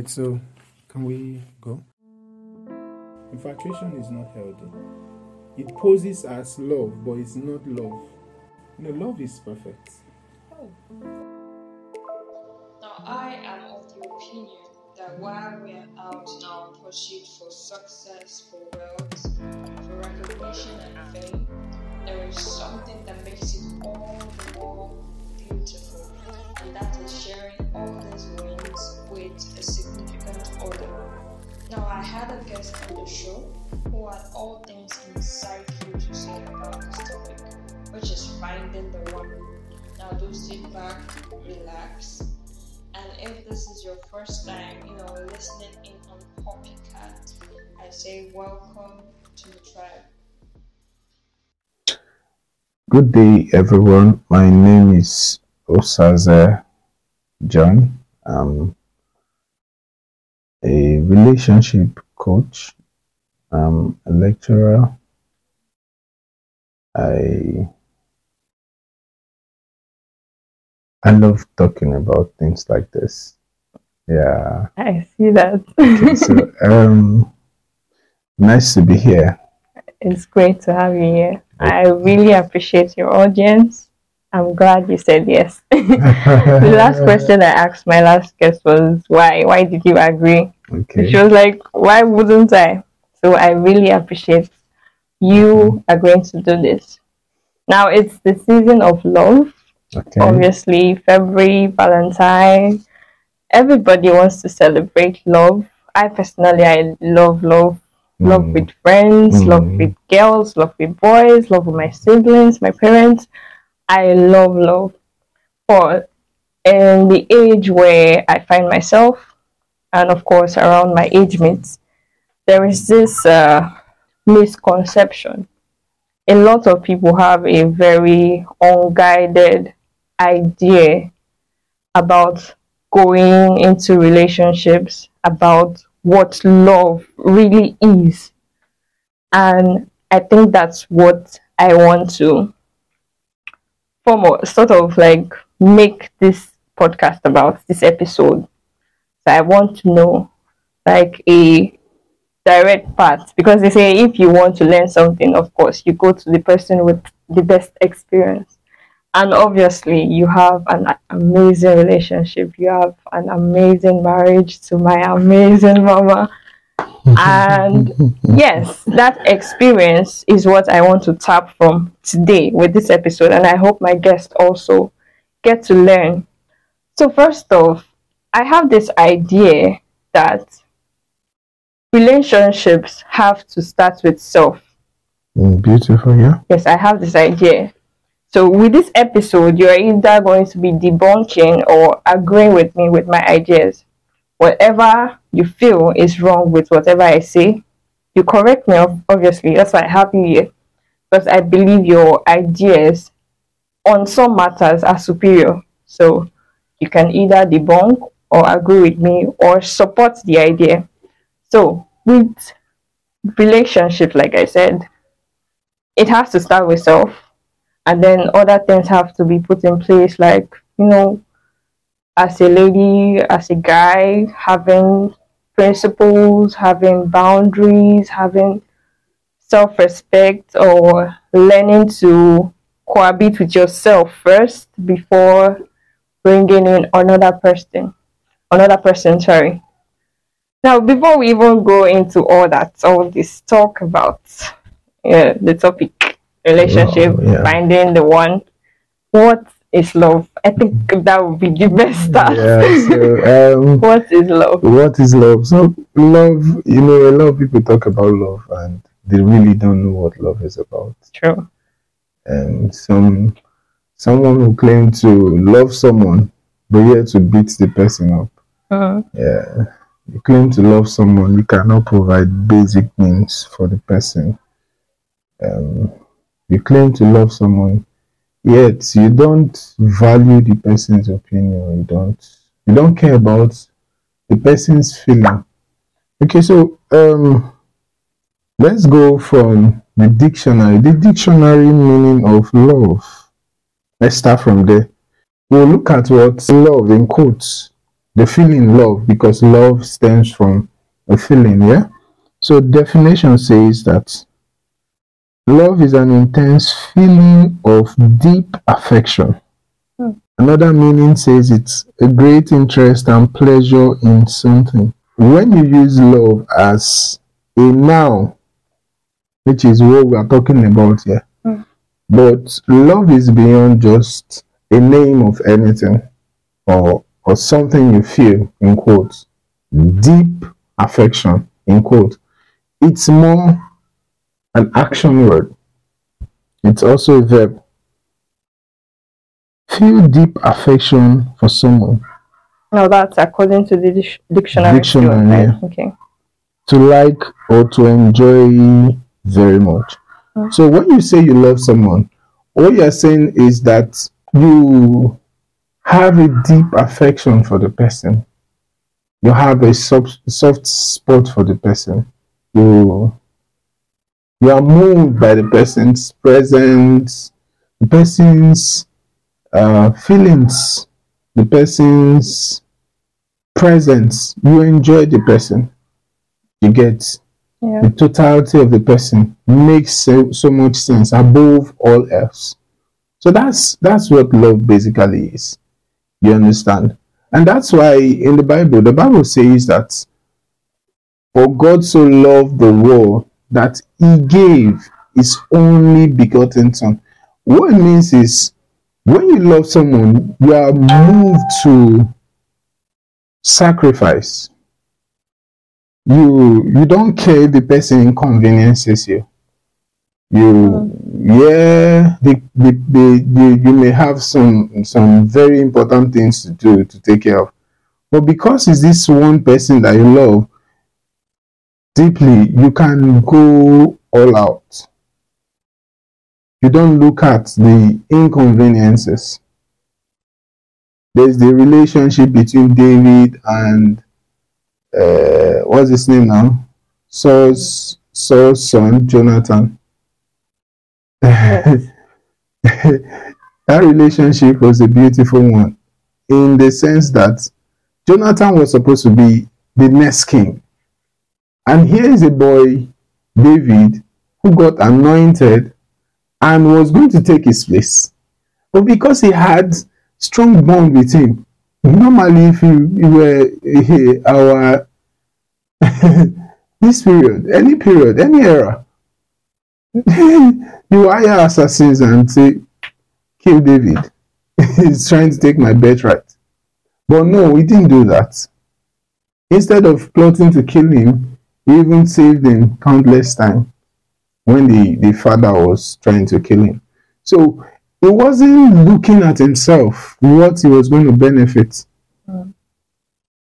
right, so can we go? Infatuation is not healthy. It poses as love, but it's not love. You know, love is perfect. Oh. Now, I am of the opinion that while we are out in our pursuit for success, for wealth, for recognition and fame, there is something that makes it all the more beautiful, and that is sharing all these wins with a significant other. Now, I had a guest on the show who had all things insightful to say about this topic, which is finding the one. Now, do sit back, relax, and if this is your first time, you know, listening in on Poppycat, I say welcome to the tribe. Good day, everyone. My name is Osaze John. I'm a relationship coach. I'm a lecturer. I I love talking about things like this. Yeah. I see that. Okay, so um, nice to be here. it's great to have you here. I really appreciate your audience. I'm glad you said yes. the last question I asked my last guest was why? Why did you agree? Okay. She was like, why wouldn't I? So I really appreciate you agreeing to do this. Now it's the season of love. Okay. Obviously, February, Valentine. Everybody wants to celebrate love. I personally, I love love. Love Mm. with friends, love Mm. with girls, love with boys, love with my siblings, my parents. I love love. But in the age where I find myself, and of course around my age mates, there is this uh, misconception. A lot of people have a very unguided idea about going into relationships, about what love really is. And I think that's what I want to form sort of like make this podcast about this episode. So I want to know like a direct path because they say if you want to learn something, of course, you go to the person with the best experience. And obviously, you have an amazing relationship. You have an amazing marriage to my amazing mama. And yes, that experience is what I want to tap from today with this episode. And I hope my guests also get to learn. So, first off, I have this idea that relationships have to start with self. Mm, beautiful, yeah. Yes, I have this idea. So, with this episode, you're either going to be debunking or agreeing with me with my ideas. Whatever you feel is wrong with whatever I say, you correct me, obviously. That's why I have you here. Because I believe your ideas on some matters are superior. So, you can either debunk or agree with me or support the idea. So, with relationship, like I said, it has to start with self, and then other things have to be put in place, like you know, as a lady, as a guy, having principles, having boundaries, having self respect, or learning to cohabit with yourself first before bringing in another person. Another person, sorry. Now, before we even go into all that, all this talk about uh, the topic relationship, Wow, yeah. finding the one, what is love? I think that would be the best start. Yeah. So, um, what is love? what is love? So, love. You know, a lot of people talk about love, and they really don't know what love is about. True. And some, someone who claims to love someone, but yet to beat the person up. Mhm. Yeah. You claim to love someone, you cannot provide basic needs for the person. Um, you claim to love someone, yet you don't value the person's opinion. You don't. You don't care about the person's feeling. Okay, so um, let's go from the dictionary. The dictionary meaning of love. Let's start from there. We'll look at what love in quotes the feeling love because love stems from a feeling, yeah? So definition says that love is an intense feeling of deep affection. Hmm. Another meaning says it's a great interest and pleasure in something. When you use love as a noun, which is what we are talking about here, Hmm. but love is beyond just a name of anything or or something you feel in quotes deep affection in quotes it's more an action word it's also a verb feel deep affection for someone Now that's according to the dic- dictionary. Dictionary, right? yeah. Okay. to like or to enjoy very much. Mm. So when you say you love someone, all you're saying is that you have a deep affection for the person. You have a soft, soft spot for the person. You you are moved by the person's presence, the person's uh, feelings, the person's presence. You enjoy the person. You get Yeah. the totality of the person. Makes so, so much sense above all else. So that's that's what love basically is. You understand? And that's why in the bible the bible says that for god so loved the world that he gave his only begotten son. What it means is when you love someone you are moved to sacrifice. You you don't care if the person inconveniences you. You yeah the, the, the, the you may have some some very important things to do to take care of. But because it's this one person that you love deeply you can go all out you don't look at the inconveniences there's the relationship between david and uh, what's his name now? Saul's Saul's son, Jonathan. that relationship was a beautiful one in the sense that Jonathan was supposed to be the next king. And here is a boy, David, who got anointed and was going to take his place. But because he had strong bond with him, normally if you, were our this period, any period, any era, you hire assassins and say, kill David. He's trying to take my birthright. But no, we didn't do that. Instead of plotting to kill him, he even saved him countless times when the, the father was trying to kill him. So he wasn't looking at himself, what he was going to benefit Mm.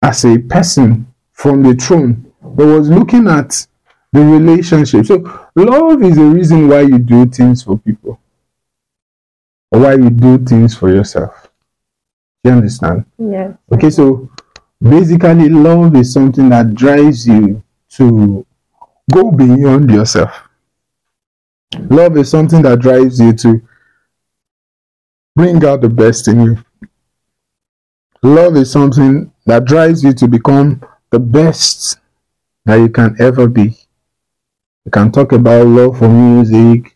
as a person from the throne, but was looking at the relationship. So love is the reason why you do things for people, or why you do things for yourself. You understand? Yes. Okay, so basically, love is something that drives you to go beyond yourself. Love is something that drives you to bring out the best in you. Love is something that drives you to become the best that you can ever be. You can talk about love for music,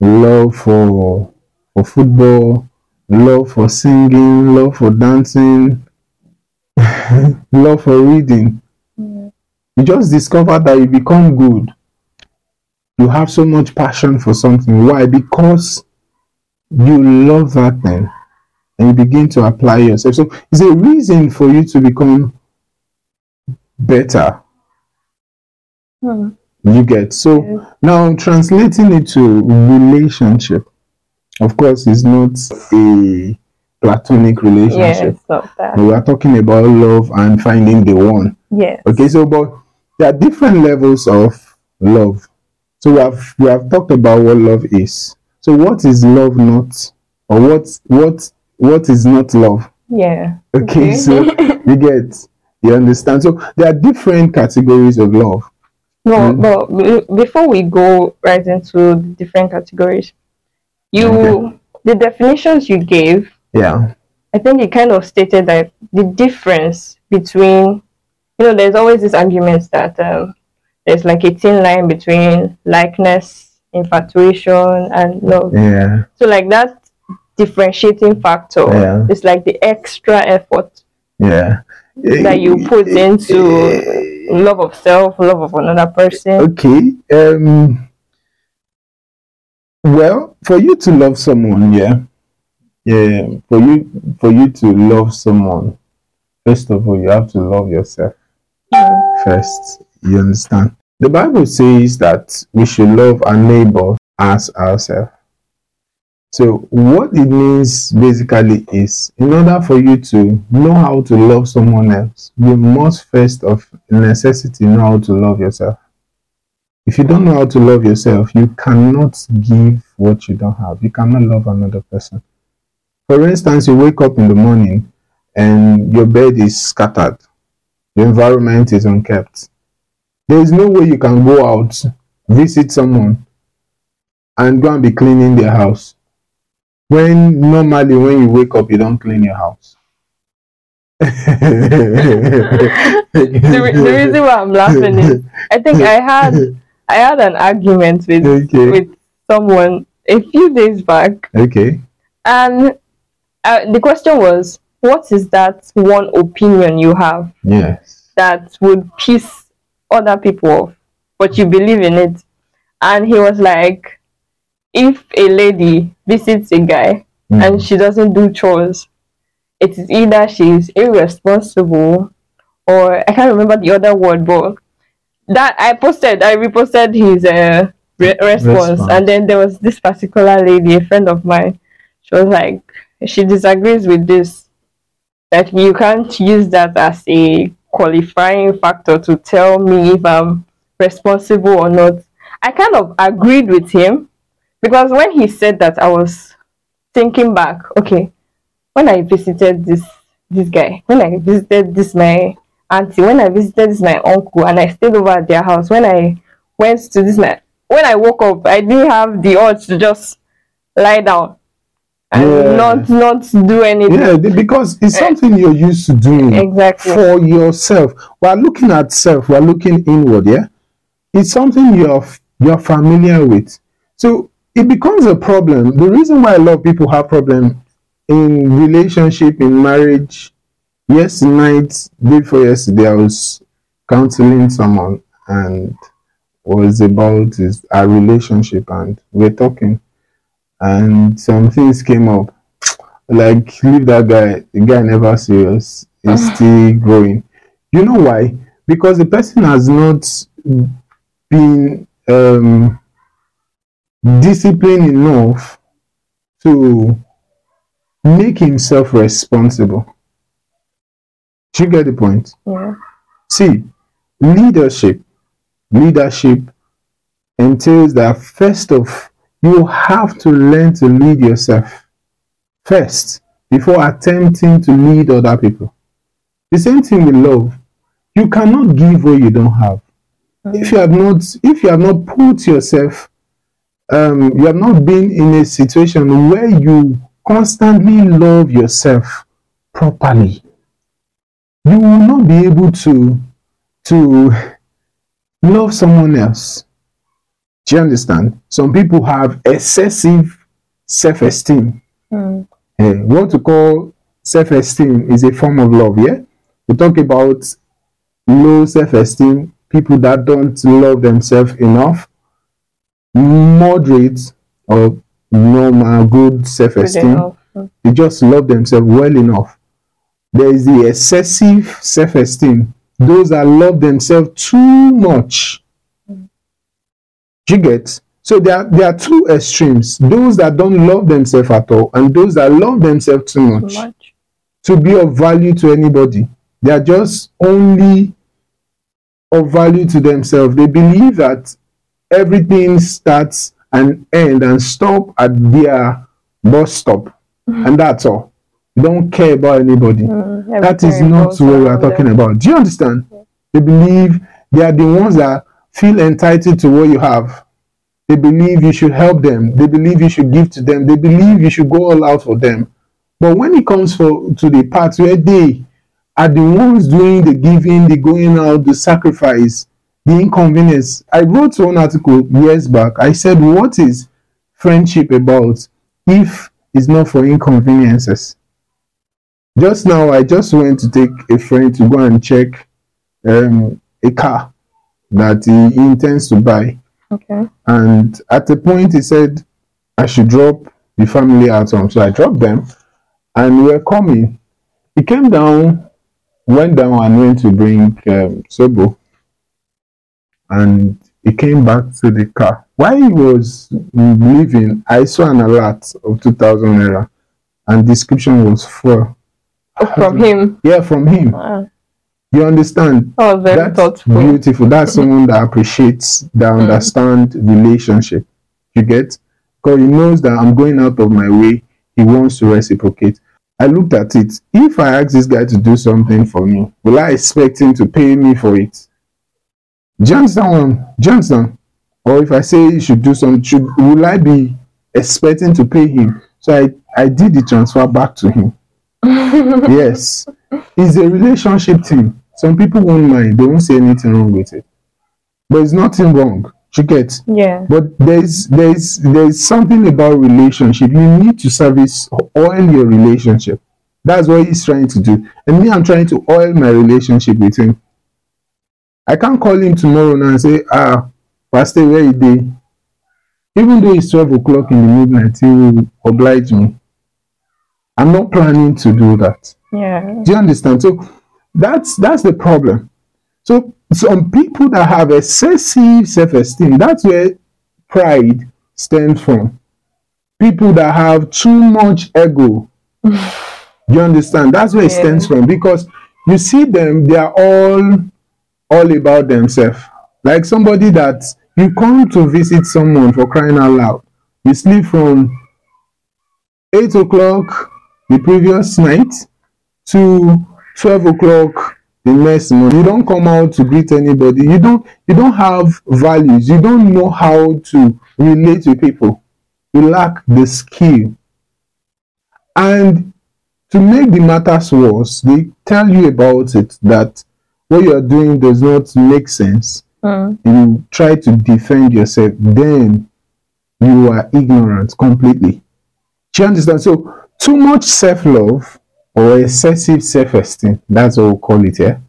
love for for football, love for singing, love for dancing, love for reading. Yeah. You just discover that you become good. You have so much passion for something. Why? Because you love that thing and you begin to apply yourself. So it's a reason for you to become better. Hmm. You get so Yes. now translating it to relationship. Of course, it's not a platonic relationship. Yes. We are talking about love and finding the one. Yes. Okay, so but there are different levels of love. So we have we have talked about what love is. So what is love not, or what what what is not love? Yeah. Okay, Okay. so you get you understand. So there are different categories of love. No, Mm. but before we go right into the different categories, you Okay. the definitions you gave Yeah. I think he kind of stated that the difference between, you know, there's always this argument that um, there's like a thin line between likeness, infatuation, and love. Yeah. So, like that differentiating factor Yeah. is like the extra effort Yeah. that you put into love of self, love of another person. Okay. Um. Well, for you to love someone, yeah, yeah, for you for you to love someone, first of all, you have to love yourself first. You understand? The Bible says that we should love our neighbor as ourselves. So, what it means basically is in order for you to know how to love someone else, you must first of necessity know how to love yourself. If you don't know how to love yourself, you cannot give what you don't have. You cannot love another person. For instance, you wake up in the morning and your bed is scattered, the environment is unkept. There is no way you can go out, visit someone, and go and be cleaning their house. When normally, when you wake up, you don't clean your house. the, re- the reason why I'm laughing is I think I had I had an argument with okay. with someone a few days back, Okay. and uh, the question was, "What is that one opinion you have Yes. that would piss other people off, but you believe in it?" And he was like, "If a lady visits a guy Mm. and she doesn't do chores, it is either she's irresponsible or I can't remember the other word, but that I posted, I reposted his uh, re- response, Response. and then there was this particular lady, a friend of mine. She was like, she disagrees with this that you can't use that as a qualifying factor to tell me if I'm responsible or not. I kind of agreed with him because when he said that, I was thinking back. Okay, when I visited this this guy, when I visited this my auntie, when I visited this my uncle, and I stayed over at their house, when I went to this my when I woke up, I didn't have the urge to just lie down and Yeah. not not do anything. Yeah, because it's eh. something you're used to doing Exactly. for yourself. We're looking at self, we're looking inward, yeah? It's something you're you're familiar with. So it becomes a problem. The reason why a lot of people have problem in relationship, in marriage, yes, night, before yesterday, I was counseling someone and was about his our relationship and we're talking and some things came up. Like leave that guy. The guy never serious. He's still growing. You know why? Because the person has not been um disciplined enough to make himself responsible. Do you get the point? Yeah. see leadership leadership entails that first of you have to learn to lead yourself first before attempting to lead other people. The same thing with love. You cannot give what you don't have. If you have not if you have not put yourself um you have not been in a situation where you constantly love yourself properly you will not be able to to love someone else do you understand some people have excessive self-esteem Mm. Eh, what to call self-esteem is a form of love yeah we talk about low self-esteem people that don't love themselves enough moderate or normal good Good self-esteem enough. Mm. they just love themselves well enough. There is the excessive self esteem, those that love themselves too much. Do you get? So there are, there are two extremes those that don't love themselves at all, and those that love themselves too much Too much. to be of value to anybody. They are just only of value to themselves. They believe that everything starts and end and stop at their bus stop, and that's all. They don't care about anybody. Mm, That is not what we are talking them. about. Do you understand? They believe they are the ones that feel entitled to what you have. They believe you should help them. They believe you should give to them. They believe you should go all out for them. But when it comes for to the part where they are the ones doing the giving, the going out, the sacrifice, the inconvenience. I wrote one article years back. I said, What is friendship about if it's not for inconveniences? Just now, I just went to take a friend to go and check um, a car that he intends to buy. Okay. And at the point, he said, I should drop the family at home. So I dropped them and we were coming. He came down, went down and went to bring um, Sobo. And he came back to the car. While he was leaving, I saw an alert of 2000 naira and description was for, From him. yeah, from him. Wow. You understand? That was very That's thoughtful. beautiful. That's someone that appreciates, that mm. understand relationship. You get? Because he knows that I'm going out of my way. He wants to reciprocate. I looked at it. If I ask this guy to do something for me, will I expect him to pay me for it? Johnson, you understand? what I'm- Do you understand? Or if I say he should do something, should will I be expecting to pay him? So I, I did the transfer back to him. yes. It's a relationship thing. Some people won't mind, they won't say anything wrong with it. But it's nothing wrong. You get? Yeah. But there's there's there's something about relationship. You need to service oil your relationship. That's what he's trying to do. And me, I'm trying to oil my relationship with him. I can't call him tomorrow now and say, ah, Pastor, where you day? Even though it's 12 o'clock in the midnight, he will oblige me. I'm not planning to do that. Yeah. Do you understand? So that's that's the problem. So some people that have excessive self-esteem, that's where pride stems from. People that have too much ego. you understand? That's where it stems from because you see them, they are all all about themselves. Like somebody that you come to visit someone for crying out loud. You sleep from eight o'clock the previous night to 12 o'clock the next morning. You don't come out to greet anybody. You don't you don't have values. You don't know how to relate with people. You lack the skill. And to make the matters worse they tell you about it that what you are doing does not make sense. Mm. you try to defend yourself then you are ignorant completely. Do you understand? So too much self-love or excessive self-esteem that's what we call it here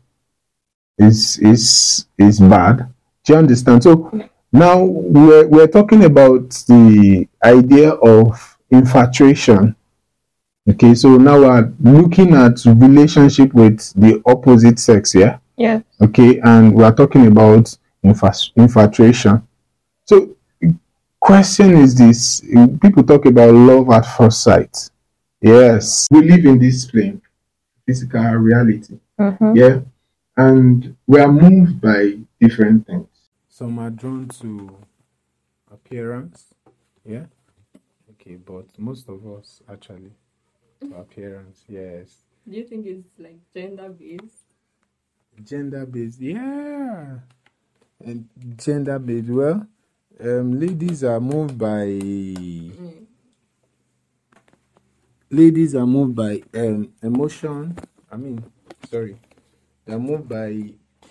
is is is is bad. Do you understand? So now we're, we're talking about the idea of infatuation. Okay so now we're looking at relationship with the opposite sex yeah? Yeah. okay and we are talking about infa- infatuation. So question is this. People talk about love at first sight yes. We live in this plane physical reality. Mm-hmm. yeah. And we are moved by different things. Some are drawn to appearance. Yeah. Okay but most of us actually to appearance yes. Do you think it's like gender based? gender based yeah. And gender based well um ladies are moved by ladies are moved by um emotion i mean sorry they're moved by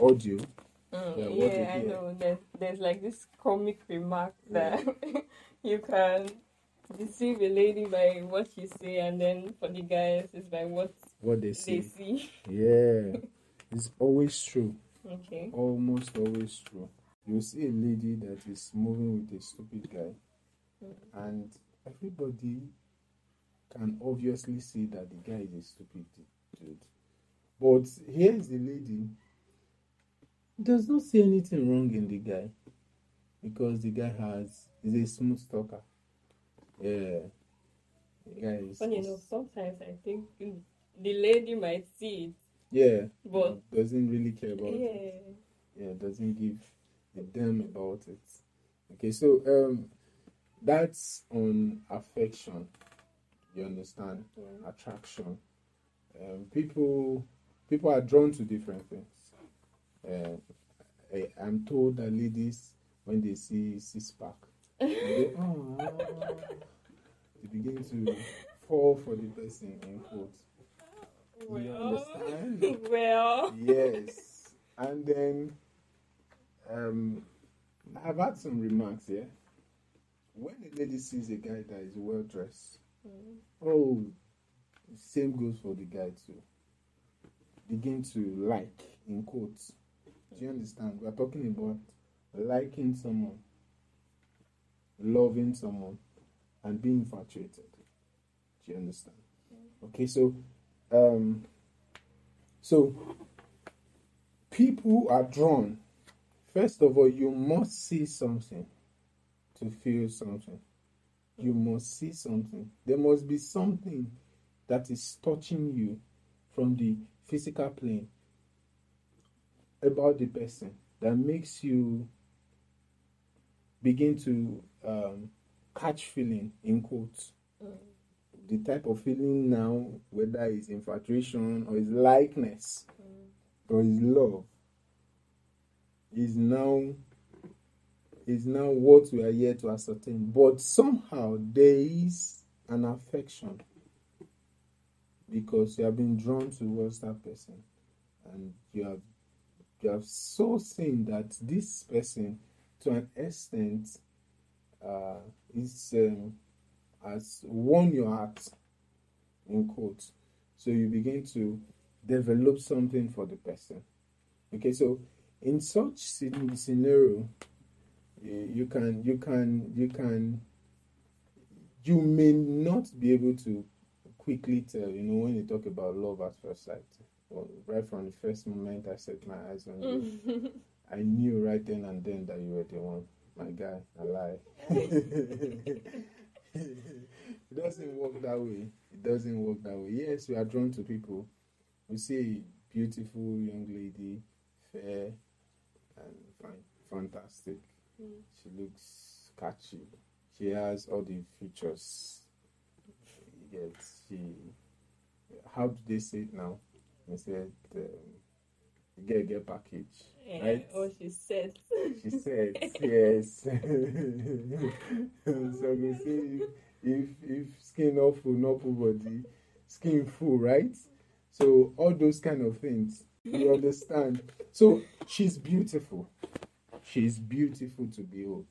audio Yeah, Mm, yeah, they I hear. know. There's there's like this comic remark that you can deceive a lady by what you say, and then for the guys, it's by what what they they see see. yeah it's always true Okay. almost always true you see a lady that is moving with a stupid guy and everybody can obviously see that the guy is a stupid dude. But here is the lady does not see anything wrong in the guy because the guy has is a smooth talker. Yeah. Guys. Funny enough, sometimes I think the lady might see it, yeah. but doesn't really care about it. Yeah, yeah doesn't give a damn about it. Okay so um that's on affection you understand yeah. attraction um people people are drawn to different things uh, I, i'm told that ladies when they see six pack they, go, they begin to fall for the person in quotes. Do you Well, understand? well. yes. And then um I've had some remarks here. When a lady sees a guy that is well dressed, oh same goes for the guy too. Begin to like in quotes. Do you understand? We are talking about liking someone, loving someone, and being infatuated. Do you understand? Okay, so um so people are drawn. First of all, you must see something to feel something. You must see something. There must be something that is touching you from the physical plane about the person that makes you begin to um, catch feeling in quotes. The type of feeling now whether it's infatuation or it's likeness or it's love is now is now what we are here to ascertain but somehow there is an affection because you have been drawn towards that person and you have you have so seen that this person to an extent uh, is um, has won your heart in quotes. So you begin to develop something for the person. Okay so in such scenario you can you can you can you may not be able to quickly tell you know when you talk about love at first sight. Well, right from the first moment i set my eyes on you i knew right then and then that you were the one. My guy i lie. It doesn't work that way. It doesn't work that way. Yes we are drawn to people. We see a beautiful young lady fair and fine, fantastic she looks catchy. She has all the features. Yet she how do they say it now? They said um, get get package Yeah, right? oh, she said. she said yes. So we say if if skin not full not full body skin full right? So all those kind of things you understand. So she's beautiful she's beautiful to behold.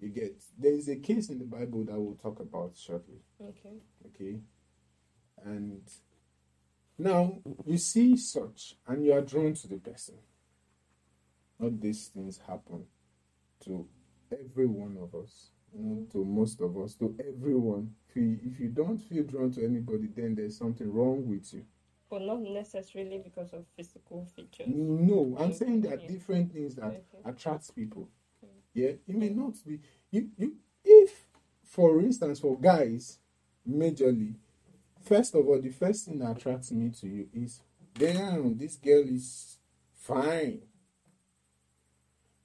You get there is a case in the bible that we'll talk about shortly. Okay. okay? And now you see such and you are drawn to the person. Not these things happen to every one of us not to most of us to everyone. If you, if you don't feel drawn to anybody then there's something wrong with you But not necessarily because of physical features. no i'm saying there are different things that attracts people. Mm. Yeah it may not be you you if for instance for guys majorly first of all the first thing that attracts me to you is damn this girl is fine.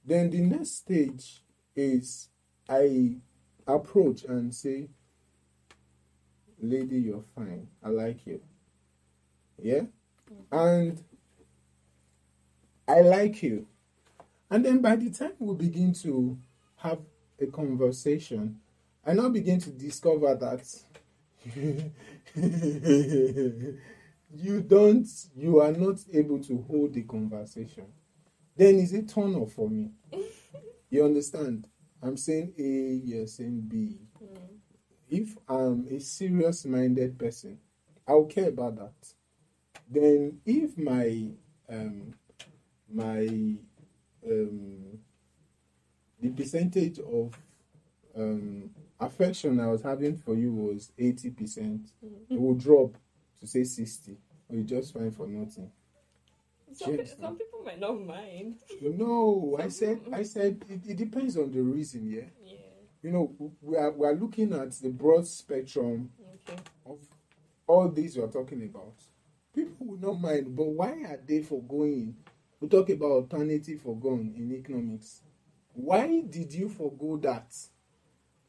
Then the next stage is i approach and say lady you're fine. I like you yeah and i like you and then by the time we begin to have a conversation, I now begin to discover that you don't, you are not able to hold the conversation. Then is it turn off for me? You understand? I'm saying A, you're saying B. Mm. If I'm a serious minded person, I'll care about that. Then if my um my um, the percentage of um, affection I was having for you was 80%, percent it will drop to say 60, or you just fine for nothing. Some, Yes. some people might not mind. No, I said, I said it, it depends on the reason, yeah. Yeah. You know, we are, we are looking at the broad spectrum Okay. of all these you are talking about. People will not mind, but why are they foregoing? We talk about alternative forgone in economics. Why did you forego that?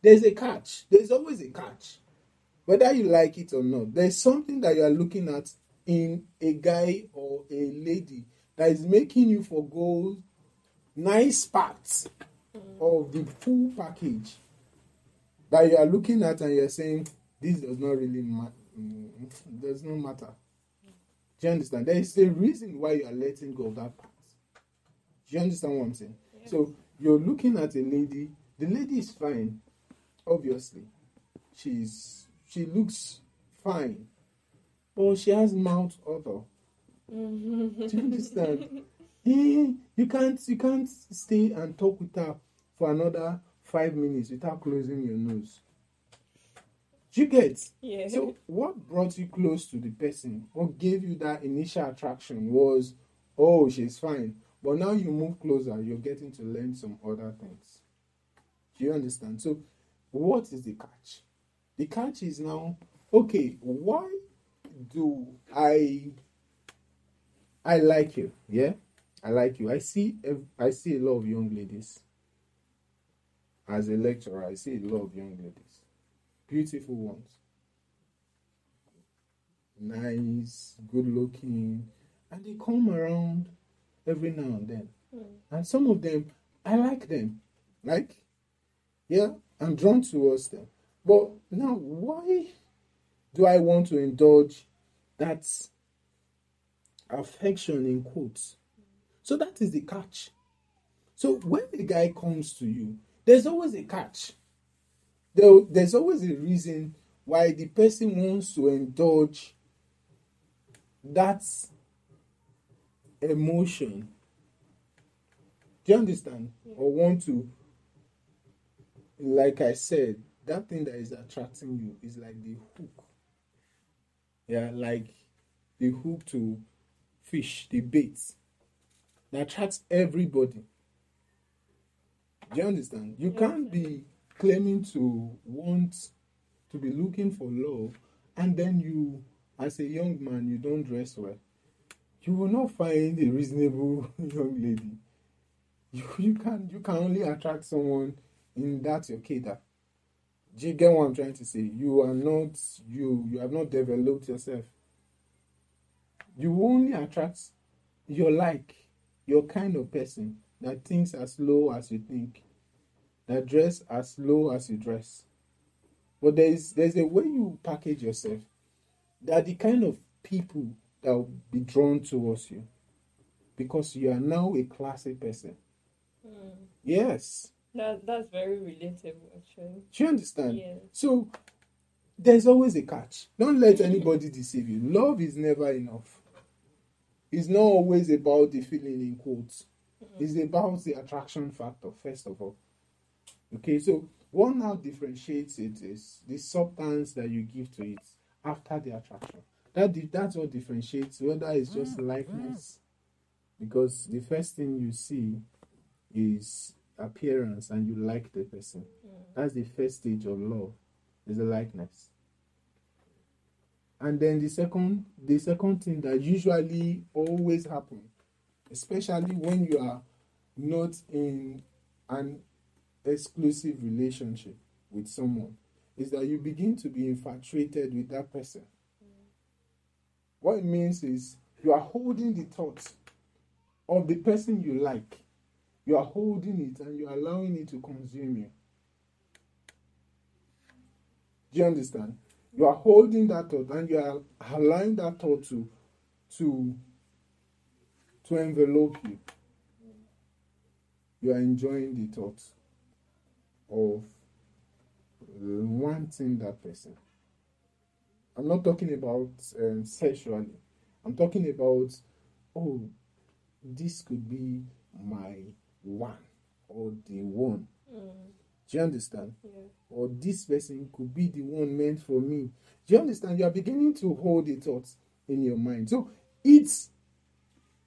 There's a catch. There's always a catch. Whether you like it or not, there's something that you are looking at in a guy or a lady that is making you forego nice parts of the full package that you are looking at and you're saying this does not really matter. Mm, does not matter. Do you understand? There is a reason why you are letting go of that part. Do you understand what I'm saying? So you're looking at a lady. The lady is fine, obviously. She's she looks fine, but she has mouth odor. Do you understand? Eh, you can't you can't stay and talk with her for another five minutes without closing your nose. Do you get? Yeah. So what brought you close to the person? What gave you that initial attraction was, oh, she's fine. But now you move closer, you're getting to learn some other things. Do you understand? So what is the catch? The catch is now, okay, why do I I like you? Yeah? I like you. I see I see a lot of young ladies. As a lecturer, I see a lot of young ladies. Beautiful ones. Nice, good looking. And they come around every now and then. Hmm. And some of them, I like them. Like, yeah, I'm drawn towards them. But now, why do I want to indulge that affection in quotes? So that is the catch. So when a guy comes to you, there's always a catch. There, there's always a reason why the person wants to indulge that emotion. Do you understand? Or want to, like I said, that thing that is attracting you is like the hook. Yeah, like the hook to fish, the bait that attracts everybody. Do you understand? You can't be claiming to want to be looking for love and then you, as a young man, you don't dress well. You will not find a reasonable young lady. You, you can you can only attract someone in that your cadre. Do you get what I'm trying to say? You are not you you have not developed yourself. You only attract your like, your kind of person that thinks as low as you think, that dress as low as you dress. But there is there's a way you package yourself that the kind of people that will be drawn towards you because you are now a classy person. Hmm. Yes. That that's very relatable actually. Do you understand? Yeah. So there's always a catch. Don't let anybody deceive you. Love is never enough. It's not always about the feeling in quotes. It's about the attraction factor, first of all. Okay, so what now differentiates it is the substance that you give to it after the attraction. That that's what differentiates whether it's mm, just mm. likeness. Because the first thing you see is appearance and you like the person. Mm. That's the first stage of love, is the likeness. And then the second the second thing that usually always happens, especially when you are not in an exclusive relationship with someone, is that you begin to be infatuated with that person. What it means is you are holding the thoughts of the person you like. You are holding it and you are allowing it to consume you. Do you understand? You are holding that thought and you are allowing that thought to to to envelop you. You are enjoying the thought of wanting that person. I'm not talking about um, sexually. I'm talking about, oh, this could be my one or the one. Do you understand? Yeah. Or this person could be the one meant for me. Do you understand? You are beginning to hold the thoughts in your mind. So it's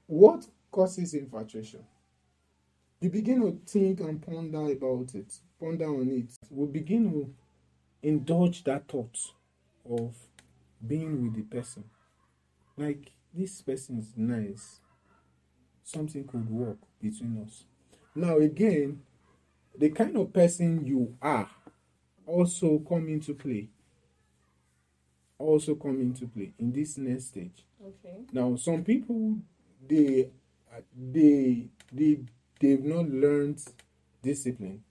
what causes infatuation. You begin to think and ponder about it, ponder on it. We begin to indulge that thought of being with the person. Like, this person is nice. Something could work between us. Now, again, the kind of person you are also come into play. Also come into play in this next stage. Okay. Now, some people they they they they've not learned discipline.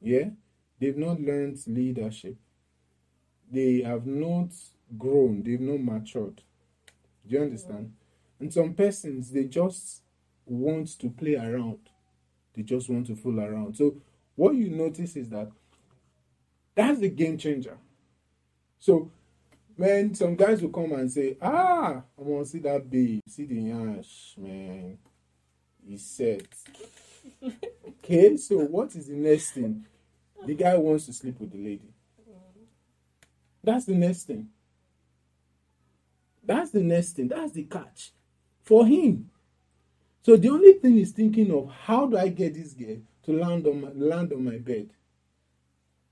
Yeah, they've not learned leadership. they have not grown, they've not matured. Do you understand? And some persons they just want to play around. They just want to fool around. So what you notice is that that's the game changer. So man, some guys will come and say, Ah, I want to see that babe, see the yash, man. He said. okay, so what is the next thing? The guy wants to sleep with the lady. That's the next thing. That's the next thing. That's the catch for him. So the only thing he's thinking of, how do I get this girl to land on my land on my bed?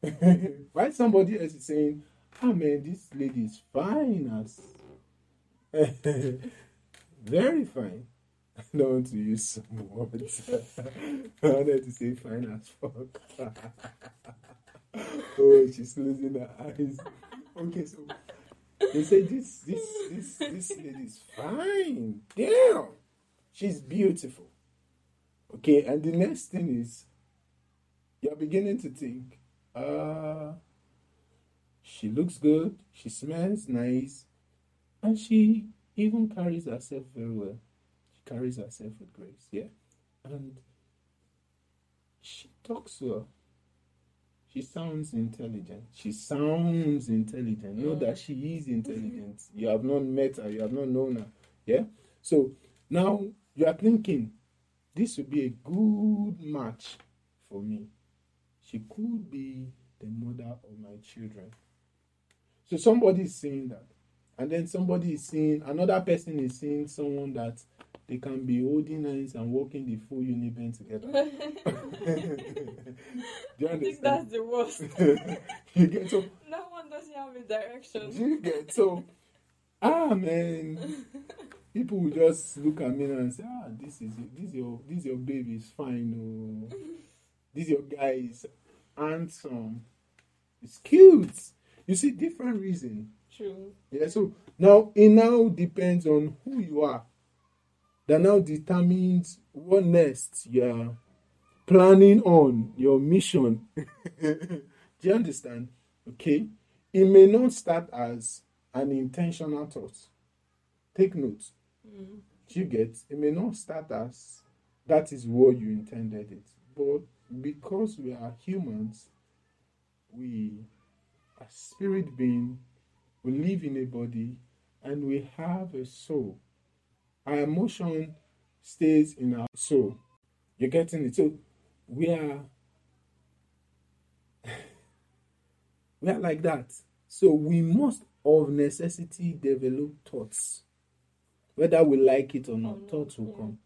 Why somebody else is saying, ah man, this lady is fine as very fine. I don't want to use some words. I wanted to say fine as fuck. oh, she's losing her eyes. Okay, so they say this this this this lady is fine. Damn, she's beautiful. Okay, and the next thing is you're beginning to think, uh she looks good, she smells nice, and she even carries herself very well. Carries herself with grace, yeah. And she talks well. She sounds intelligent. She sounds intelligent. Know that she is mm-hmm. intelligent. You have not met her, you have not known her. Yeah? So now you are thinking, this would be a good match for me. She could be the mother of my children. So somebody is saying that. And then somebody is seeing, another person is seeing someone that they can be holding hands and walking the full uniband together. Do you I think that's the worst. you get so that one doesn't have a direction. do you get so ah man. People will just look at me and say, ah, this is this your this your baby is fine. Oh. This your guy is handsome. It's cute. You see, different reason. True. Yeah, so now it now depends on who you are. That now determines what next you're planning on, your mission. Do you understand? Okay. It may not start as an intentional thought. Take note. Mm. You get? It may not start as that is what you intended it. But because we are humans, we are spirit being, we live in a body, and we have a soul. Our emotion stays in our soul. You're getting it? So we are we are like that. So we must of necessity develop thoughts. Whether we like it or not, thoughts will mm-hmm. come.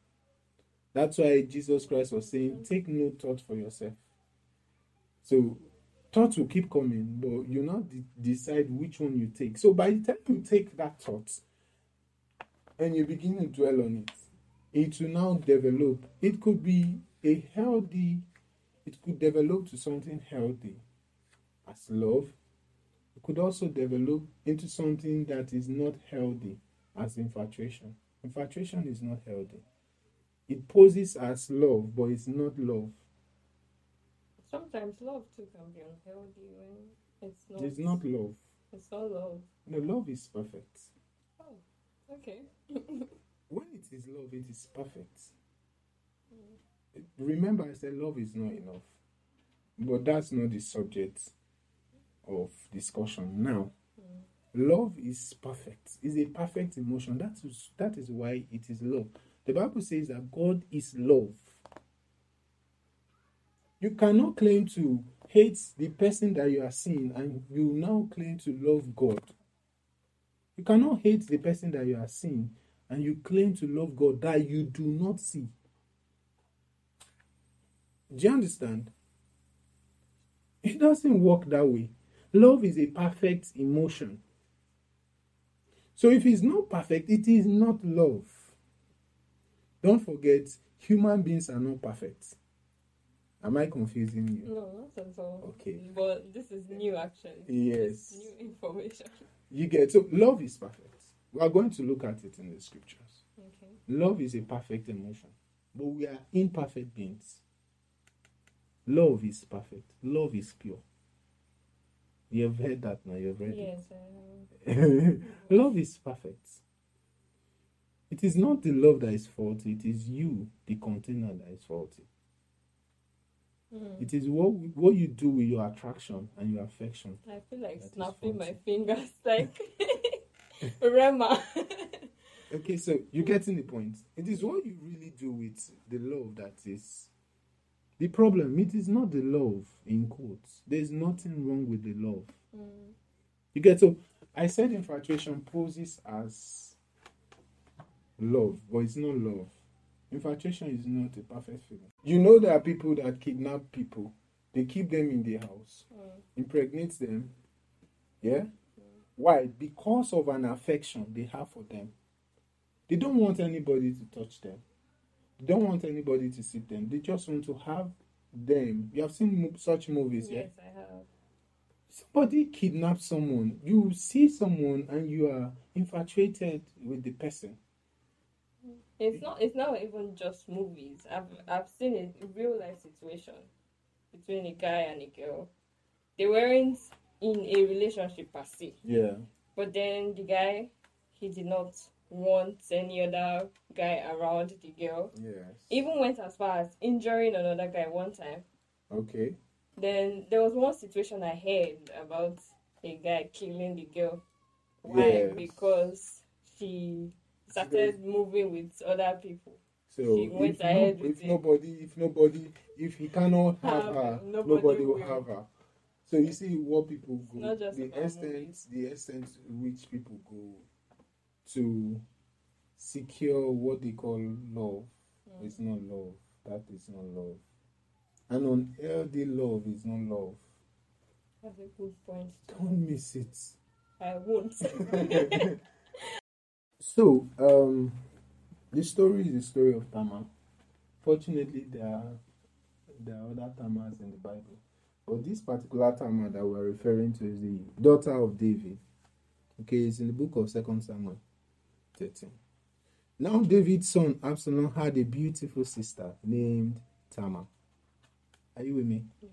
That's why Jesus Christ was saying, take no thought for yourself. So thoughts will keep coming, but you not de- decide which one you take. So by the time you take that thought and you begin to dwell on it, it will now develop. It could be a healthy, it could develop to something healthy as love. It could also develop into something that is not healthy as infatuation. Infatuation is not healthy. It poses as love, but it's not love. Sometimes love too can be unhealthy when it's not. It's not love. It's not love. No, love is perfect. Oh, okay. When it is love, it is perfect. Remember, I said love is not enough. But that's not the subject of discussion now. Love is perfect. It's a perfect emotion. That is that is why it is love. The Bible says that God is love. You cannot claim to hate the person that you are seeing and you now claim to love God. You cannot hate the person that you are seeing and you claim to love God that you do not see. Do you understand? It doesn't work that way. Love is a perfect emotion. So if it's not perfect, it is not love. Don't forget, human beings are not perfect. Am I confusing you? No, not at all. Okay. But this is new actually. Yes. New information. You get so love is perfect. We are going to look at it in the scriptures. Okay. Love is a perfect emotion, but we are imperfect beings. Love is perfect. Love is pure. You've heard that now. You've read Yes. it. love is perfect. It is not the love that is faulty. It is you, the container, that is faulty. Mm. It is what what you do with your attraction and your affection. I feel like snapping my fingers like Rema. Okay, so you're getting the point. It is what you really do with the love that is the problem. It is not the love in quotes. There's nothing wrong with the love. Mm. You get so I said infatuation poses as love, but it's not love. Infatuation is not a perfect feeling. You know there are people that kidnap people. They keep them in their house, Mm. impregnate them. Yeah? Why? Because of an affection they have for them. They don't want anybody to touch them. They don't want anybody to see them. They just want to have them. You have seen mo- such movies, yeah? Yes, I have. somebody kidnaps someone you see someone and you are infatuated with the person It's not. It's not even just movies. I've I've seen a real life situation between a guy and a girl. They weren't in a relationship per se, yeah but then the guy he did not want any other guy around the girl. yes Even went as far as injuring another guy one time. okay Then there was one situation I heard about a guy killing the girl. Why? Yes. Because she started moving with other people. so She went if, ahead no, with if nobody if nobody if he cannot have Have her her, nobody, nobody will will. have her so you see what people go the extent the extent to which people go to secure what they call love Mm. is not love that is not love and on unhealthy love is not love That's a good point. don't miss it I won't. so, um, the story is the story of Tamar. Fortunately, there are there are other Tamars in the Bible, but this particular Tamar that we're referring to is the daughter of David. Okay, it's in the book of Second Samuel, thirteen. Now, David's son Absalom had a beautiful sister named Tamar. Are you with me? Yes.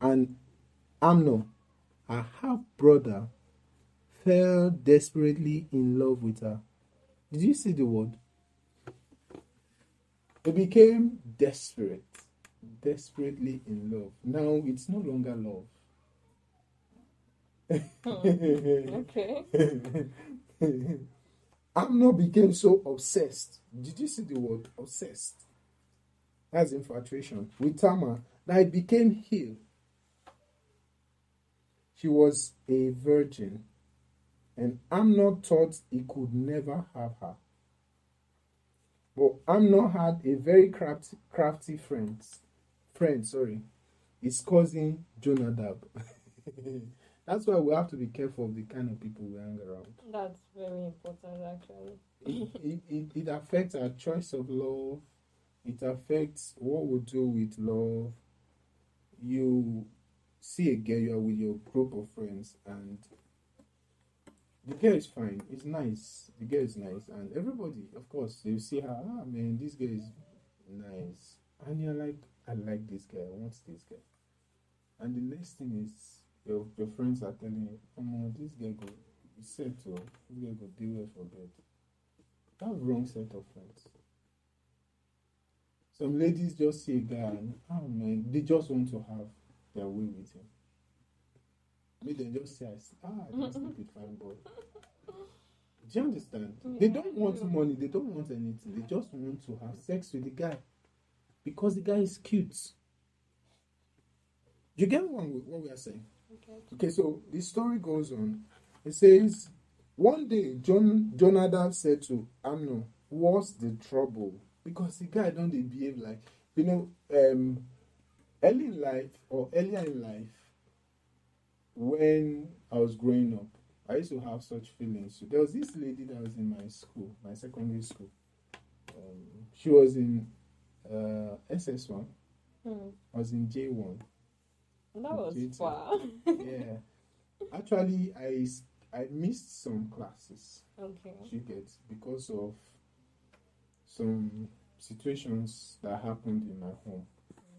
And Amnon, her half brother, fell desperately in love with her. Did you see the word? He became desperate, desperately in love. Now it's no longer love. Hmm. okay. Amnon became so obsessed. Did you see the word obsessed? That's infatuation with Tamar that it became ill. She was a virgin, and Amnon thought he could never have her. But Amnon had a very crafty, crafty friend. Friend, sorry, his cousin Jonadab. That's why we have to be careful of the kind of people we hang around. That's very important, actually. it, it, it, it affects our choice of love. It affects what we do with love. You see a girl, you are with your group of friends, and the girl is fine. It's nice. The girl is nice, and everybody, of course, they see her. Ah, man, this girl is nice, and you're like, I like this guy. I want this guy. And the next thing is your your friends are telling you, "Come on, this guy go, he said to, this guy go do well for bed." That's wrong set of friends. Some ladies just see a guy and oh man, they just want to have their way with him. Maybe they just say, ah, sleep with fine boy. Do you understand? They don't want money, they don't want anything. They just want to have sex with the guy because the guy is cute. You get what we, what we are saying? Okay. Okay, so the story goes on. It says, one day John Jonadab said to Amnon, "What's the trouble?" Because the guy don't behave like you know. Um, early in life or earlier in life, when I was growing up, I used to have such feelings. So there was this lady that was in my school, my secondary school. Um, she was in uh, SS one. Hmm. I was in J one. That was Okay, far. yeah. Actually, I, I missed some classes. okay. You get because of some situations that happened in my home.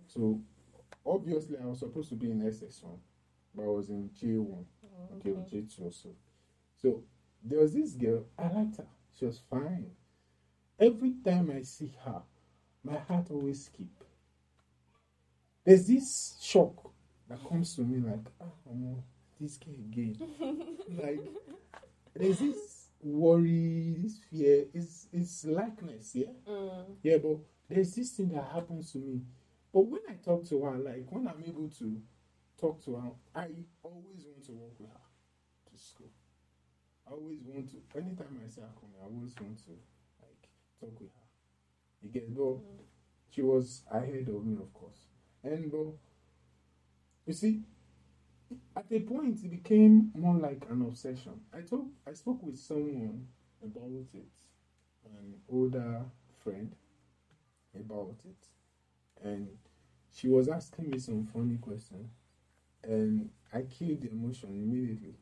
So obviously, I was supposed to be in SS one, but I was in J1, okay, or J2 or so. So there was this girl, I liked her. She was fine. Every time I see her, my heart always skip. There's this shock that comes to me like, ah, oh, this girl again. like, there's this worry, this fear, it's, it's likeness, yeah? Mm. Yeah, but there's this thing that happens to me. But when I talk to her, like when I'm able to talk to her, I always want to walk with her to school. I always want to. Anytime I see her coming, I always want to like talk with her. You get though. Mm-hmm. She was ahead of me, of course, and though you see, at a point it became more like an obsession. I talk, I spoke with someone about it, an older friend about it, and she was asking me some funny questions, and I killed the emotion immediately.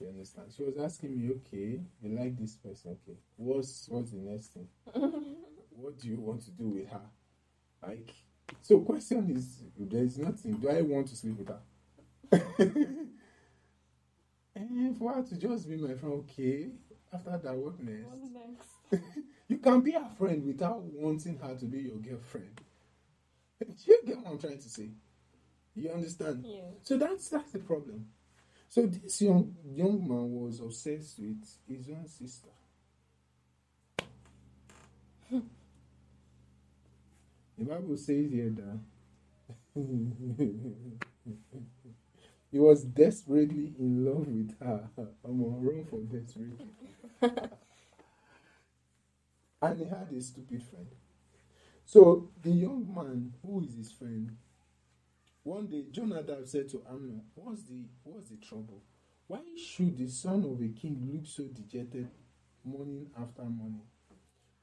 You understand? She was asking me, okay, you like this person, okay. What's what's the next thing? what do you want to do with her? Like so question is there is nothing. Do I want to sleep with her? and for her to just be my friend, okay. After that, what next? What's next? You can be a friend without wanting her to be your girlfriend. Do you get what I'm trying to say? You understand? Yeah. So that's that's the problem. So this young young man was obsessed with his own sister. the Bible says here that he was desperately in love with her. I'm on wrong for desperately. and he had a stupid friend. So the young man, who is his friend, one day Jonadab said to Amnon, What's the what's the trouble? Why should the son of a king look so dejected morning after morning?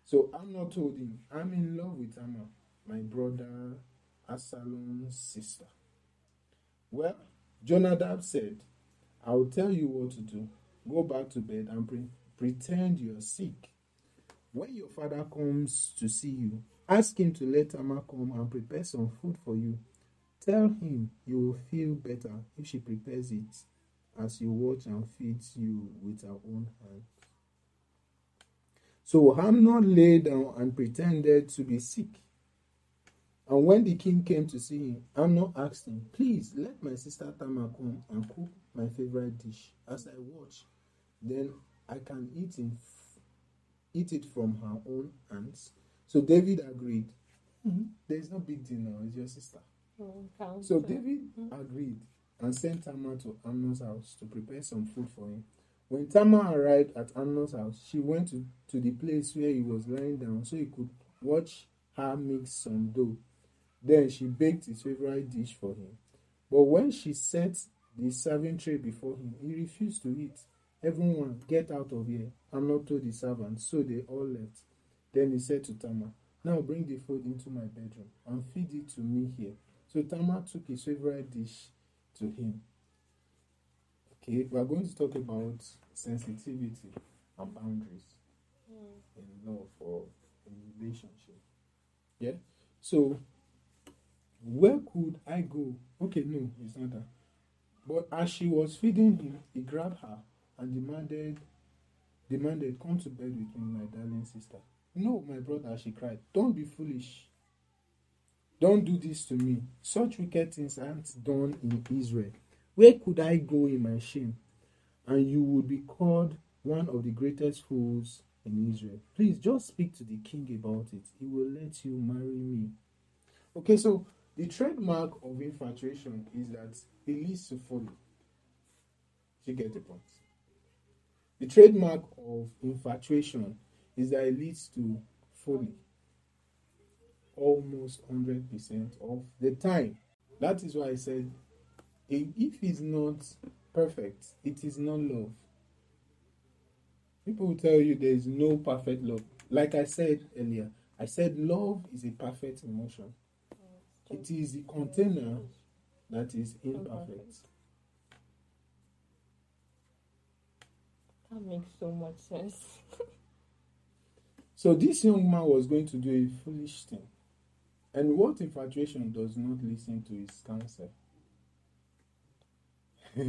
So Amnon told him, I'm in love with Tamar, my brother Absalom's sister. Well, Jonadab said, I'll tell you what to do. Go back to bed and pre- pretend you're sick. When your father comes to see you, ask him to let Tamar come and prepare some food for you. Tell him you will feel better if she prepares it as you watch and feeds you with her own hands. So Amnon lay down and pretended to be sick. And when the king came to see him, Amnon asked him, Please let my sister Tamar come and cook my favorite dish as I watch. Then I can eat, in eat it from her own hands. So David agreed. There's no big deal now, it's your sister. Mm, So David agreed and sent Tamar to Amnon's house to prepare some food for him. When Tamar arrived at Amnon's house, she went to, to the place where he was lying down so he could watch her mix some dough. Then she baked his favorite dish for him. But when she set the serving tray before him, he refused to eat. Everyone, get out of here. Amnon told the servants, so they all left. Then he said to Tamar, Now bring the food into my bedroom and feed it to me here. So Tamar took his favorite dish to him. Okay, we are going to talk about sensitivity and boundaries in love or in relationship. Yeah. So where could I go? Okay, no, it's not that. But as she was feeding him, he grabbed her and demanded demanded, Come to bed with me, my darling sister. No, my brother, she cried. Don't be foolish. Don't do this to me. Such wicked things aren't done in Israel. Where could I go in my shame? And you would be called one of the greatest fools in Israel. Please just speak to the king about it. He will let you marry me. Okay, so the trademark of infatuation is that it leads to folly. You get the point. The trademark of infatuation is that it leads to folly almost 100% of the time. That is why I said if it's not perfect, it is not love. People will tell you there is no perfect love. Like I said earlier, I said love is a perfect emotion. It is the container that is imperfect. That makes so much sense. So this young man was going to do a foolish thing. And what infatuation does not listen to his counsel? the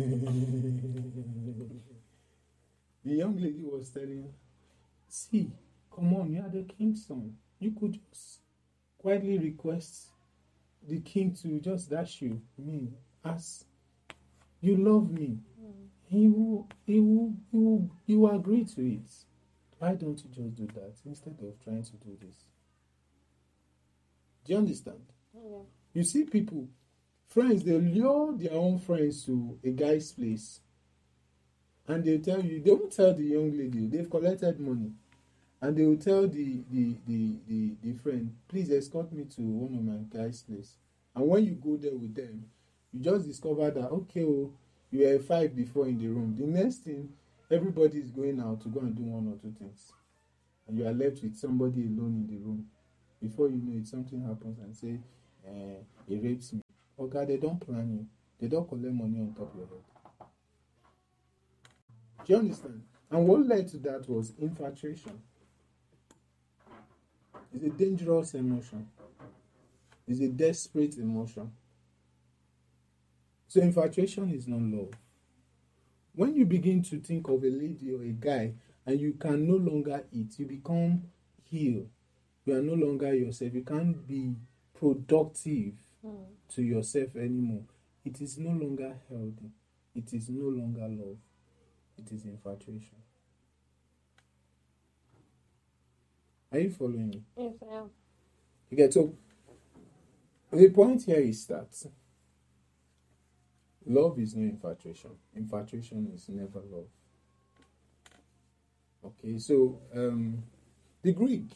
young lady was telling, see, come on, you are the king's son. You could just quietly request the king to just dash you me as you love me. Hmm. He will, he will, he will, he will agree to it. Why don't you just do that instead of trying to do this? Do you understand? Yeah. You see people, friends, they lure their own friends to a guy's place. And they tell you, they won't tell the young lady, they've collected money. And they will tell the, the, the, the, the friend, please escort me to one of my guys' place. And when you go there with them, you just discover that, okay, oh, you were five before in the room. The next thing, everybody is going out to go and do one or two things. And you are left with somebody alone in the room. Before you know it, something happens and say, uh, he rapes me. God, they don't plan you. They don't collect money on top your head. Do you understand? And what led to that was infatuation. It's a dangerous emotion. It's a desperate emotion. So infatuation is not love. When you begin to think of a lady or a guy and you can no longer eat, you become healed. You are no longer yourself. You can't be productive hmm. to yourself anymore. It is no longer healthy. It is no longer love. It is infatuation. Are you following me? Yes, I am. Okay, so the point here is that love is no infatuation. Infatuation is never love. Okay, so um, the Greek,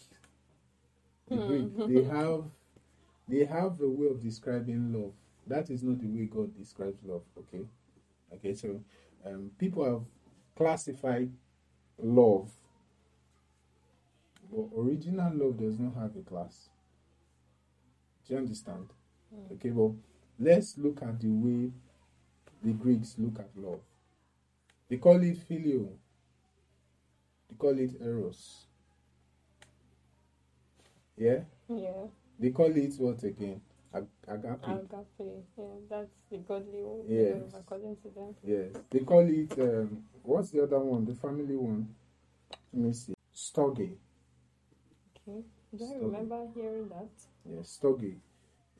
the Greek, they have they have a way of describing love. That is not the way God describes love. Okay, okay, so um, people have classified love, but original love does not have a class. Do you understand? Okay, well, let's look at the way the Greeks look at love. They call it phileo. They call it eros. Yeah? Yeah. They call it what again? Ag- agape. Agape. Yeah, that's the godly one. Yes. According to them. yes. They call it, um, what's the other one? The family one. Let me see. Storge. Okay. Do I remember hearing that? Yes, storge.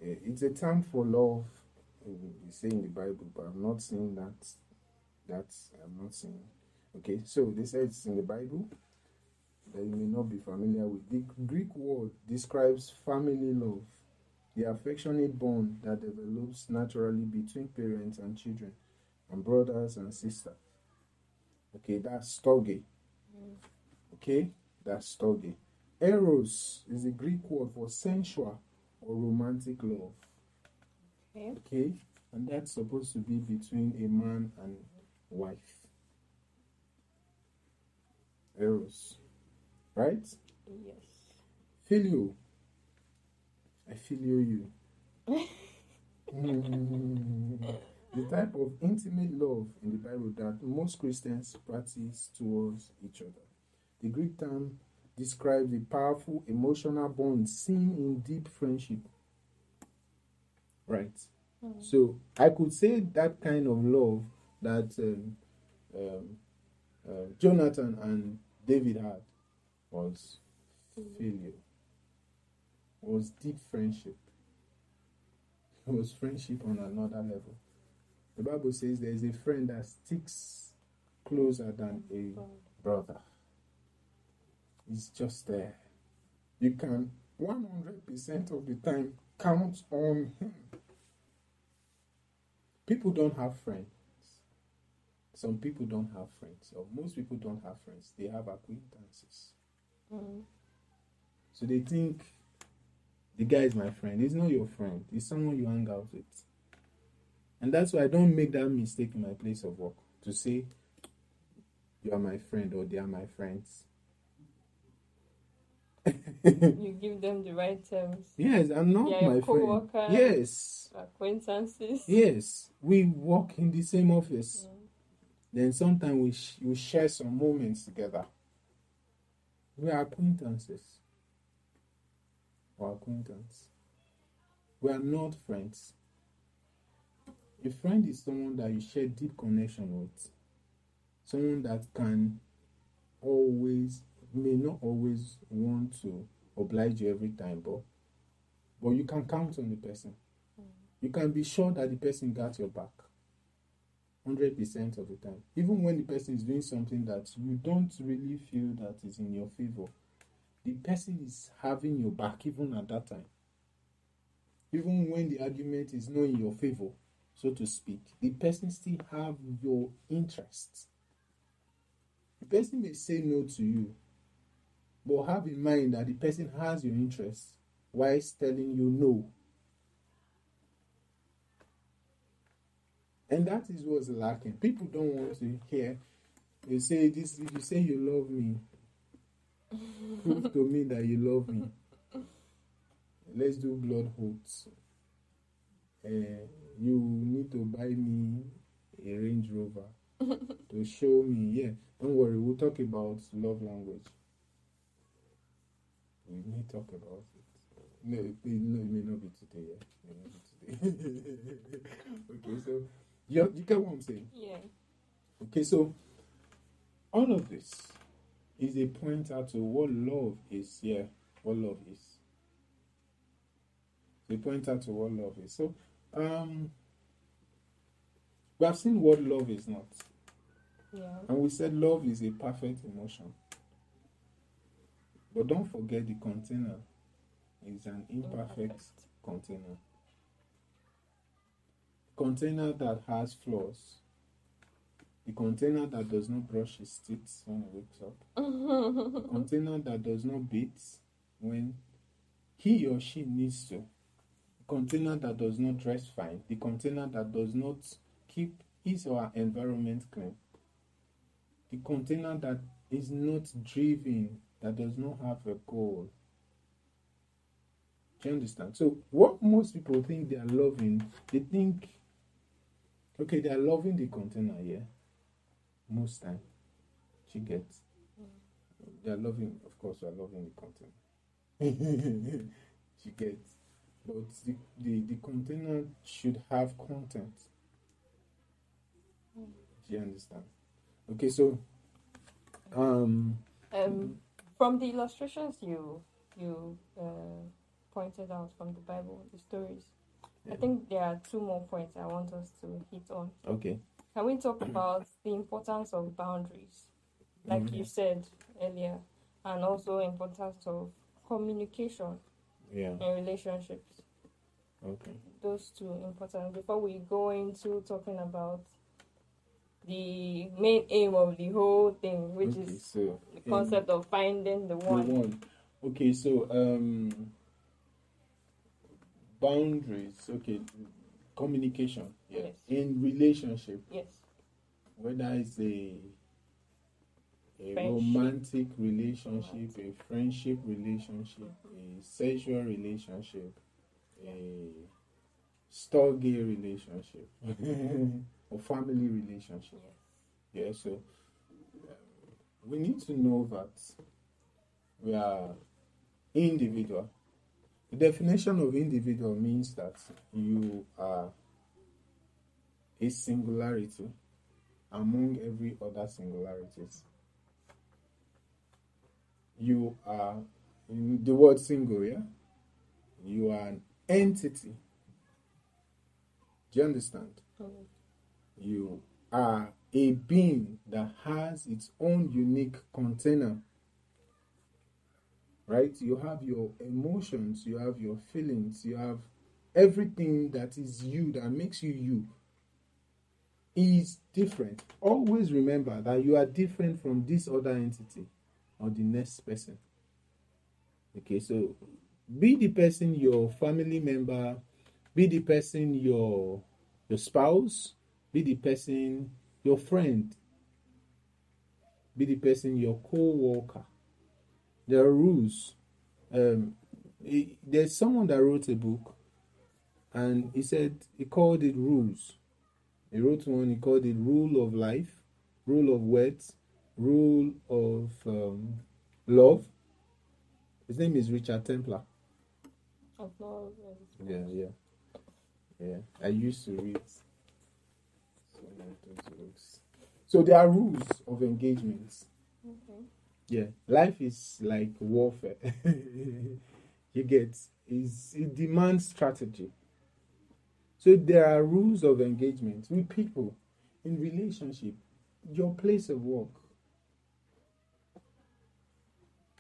Eh, It's a term for love. We say in the Bible, but I'm not saying that. That's I'm not saying. Okay, so they say it's in the Bible that you may not be familiar with. The Greek word describes family love, the affectionate bond that develops naturally between parents and children, and brothers and sisters. Okay, that's stogie. Okay, that's storge. Eros is the Greek word for sensual or romantic love. Okay. Okay, and that's supposed to be between a man and wife. Eros, right? Yes. Phileo. I phileo you. the type of intimate love in the Bible that most Christians practice towards each other. The Greek term describes a powerful emotional bond seen in deep friendship. Right. So I could say that kind of love that um, um, uh, Jonathan and David had was failure, was deep friendship. It was friendship on another level. The Bible says there is a friend that sticks closer than a brother. He's just there. You can 100% of the time count on him. People don't have friends. Some people don't have friends, or most people don't have friends. They have acquaintances. Mm. So they think the guy is my friend. He's not your friend. He's someone you hang out with. And that's why I don't make that mistake in my place of work to say you are my friend or they are my friends. You give them the right terms. Yes, I'm not Yeah, my friend. co-worker. Yes. Acquaintances. Yes. We work in the same office. Mm. Then sometimes we, sh- we share some moments together. We are acquaintances. Or acquaintance. We are not friends. A friend is someone that you share deep connection with. Someone that can always may not always want to oblige you every time, but but you can count on the person. You can be sure that the person got your back. Hundred percent of the time. Even when the person is doing something that you don't really feel that is in your favor, the person is having your back even at that time. Even when the argument is not in your favor, so to speak, the person still have your interests. The person may say no to you, but have in mind that the person has your interests whilst telling you no. And that is what's lacking. People don't want to hear. You say this. If you say you love me, prove to me that you love me. Let's do blood. Uh, you need to buy me a Range Rover to show me. Yeah, don't worry. We'll talk about love language. We may talk about it. No, it, no, it may not be today. Yeah, it may not be today. okay, so you, you get what I'm saying? Yeah. Okay, so all of this is a pointer to what love is. Yeah, what love is. A pointer to what love is. So, um, we have seen what love is not, Yeah. and we said love is a perfect emotion. But don't forget the container is an imperfect container. Container that has flaws. The container that does not brush his teeth when he wakes up. The container that does not beat when he or she needs to. The container that does not dress fine. The container that does not keep his or her environment clean. The container that is not driven, that does not have a goal. Do you understand? So, what most people think they are loving, they think, okay, they are loving the container, yeah. Most time, she gets. They are loving, of course, they are loving the container. she gets, but the, the the container should have content. Do you understand? Okay, so, um, Um, from the illustrations you you uh, pointed out from the Bible, the stories, Yeah. I think there are two more points I want us to hit on. okay, Can we talk about the importance of boundaries, like Mhm. you said earlier, and also importance of communication yeah, in relationships? okay. Those two important before we go into talking about the main aim of the whole thing, which okay, is so the concept of finding the one. The one. Okay, so um, boundaries. Okay, communication. Yeah. Yes. In relationship, Yes. whether it's a a Friendship. romantic relationship, a friendship relationship, a sexual relationship, a storge relationship, or family relationship. Yes. Yeah, so um, we need to know that we are individual. The definition of individual means that you are a singularity among every other singularities. You are in the word single, yeah? You are an entity. Do you understand? Mhm. You are a being that has its own unique container. Right? You have your emotions, you have your feelings, you have everything that is you, that makes you you, is different. Always remember that you are different from this other entity or the next person. Okay, so be the person your family member, be the person your your spouse, be the person your friend, be the person your co-worker. There are rules. Um, he- there's someone that wrote a book, and he said he called it rules. He wrote one. He called it rule of life, rule of words, rule of um, love. His name is Richard Templar. Of love. Yeah, yeah, yeah. I used to read one of those rules. So there are rules of engagements. Okay. Yeah, life is like warfare. you get is it demands strategy. So there are rules of engagement with people in relationship, your place of work.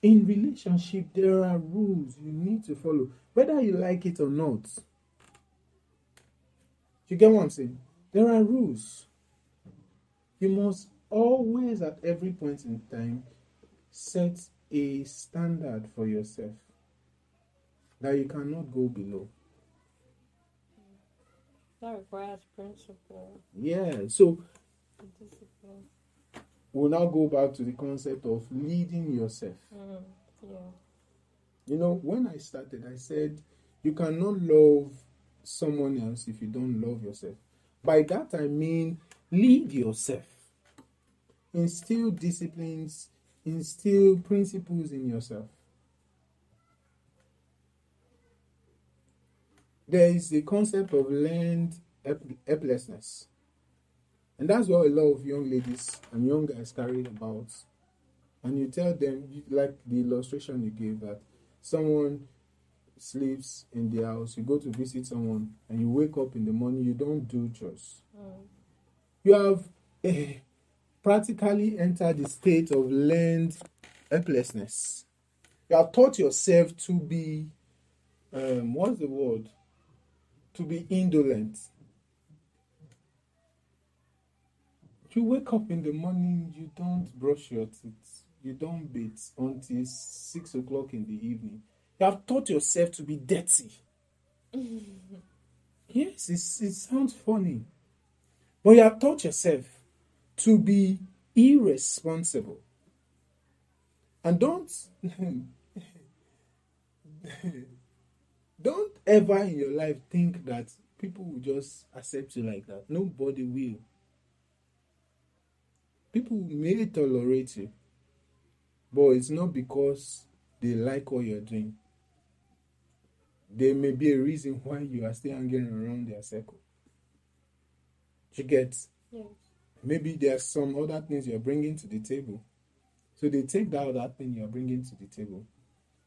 In relationship, there are rules you need to follow, whether you like it or not. You get what I'm saying? There are rules. You must always, at every point in time, set a standard for yourself that you cannot go below. That requires principle, Yeah, so discipline. we'll now go back to the concept of leading yourself. Mm, yeah. You know, when I started, I said you cannot love someone else if you don't love yourself. By that, I mean lead yourself, instill disciplines, instill principles in yourself. There is the concept of learned helplessness. And that's what a lot of young ladies and young guys carry about. And you tell them, like the illustration you gave, that someone sleeps in the house, you go to visit someone, and you wake up in the morning, you don't do chores. Mm. You have eh, practically entered the state of learned helplessness. You have taught yourself to be, um, what's the word? To be indolent. You wake up in the morning, you don't brush your teeth, you don't bathe until six o'clock in the evening. You have taught yourself to be dirty. yes, it's, it sounds funny. But you have taught yourself to be irresponsible. And don't don't ever in your life think that people will just accept you like that. Nobody will. People may tolerate you, but it's not because they like what you're doing. There may be a reason why you are still hanging around their circle. You get Yes. maybe there's some other things you're bringing to the table. So they take that other thing you're bringing to the table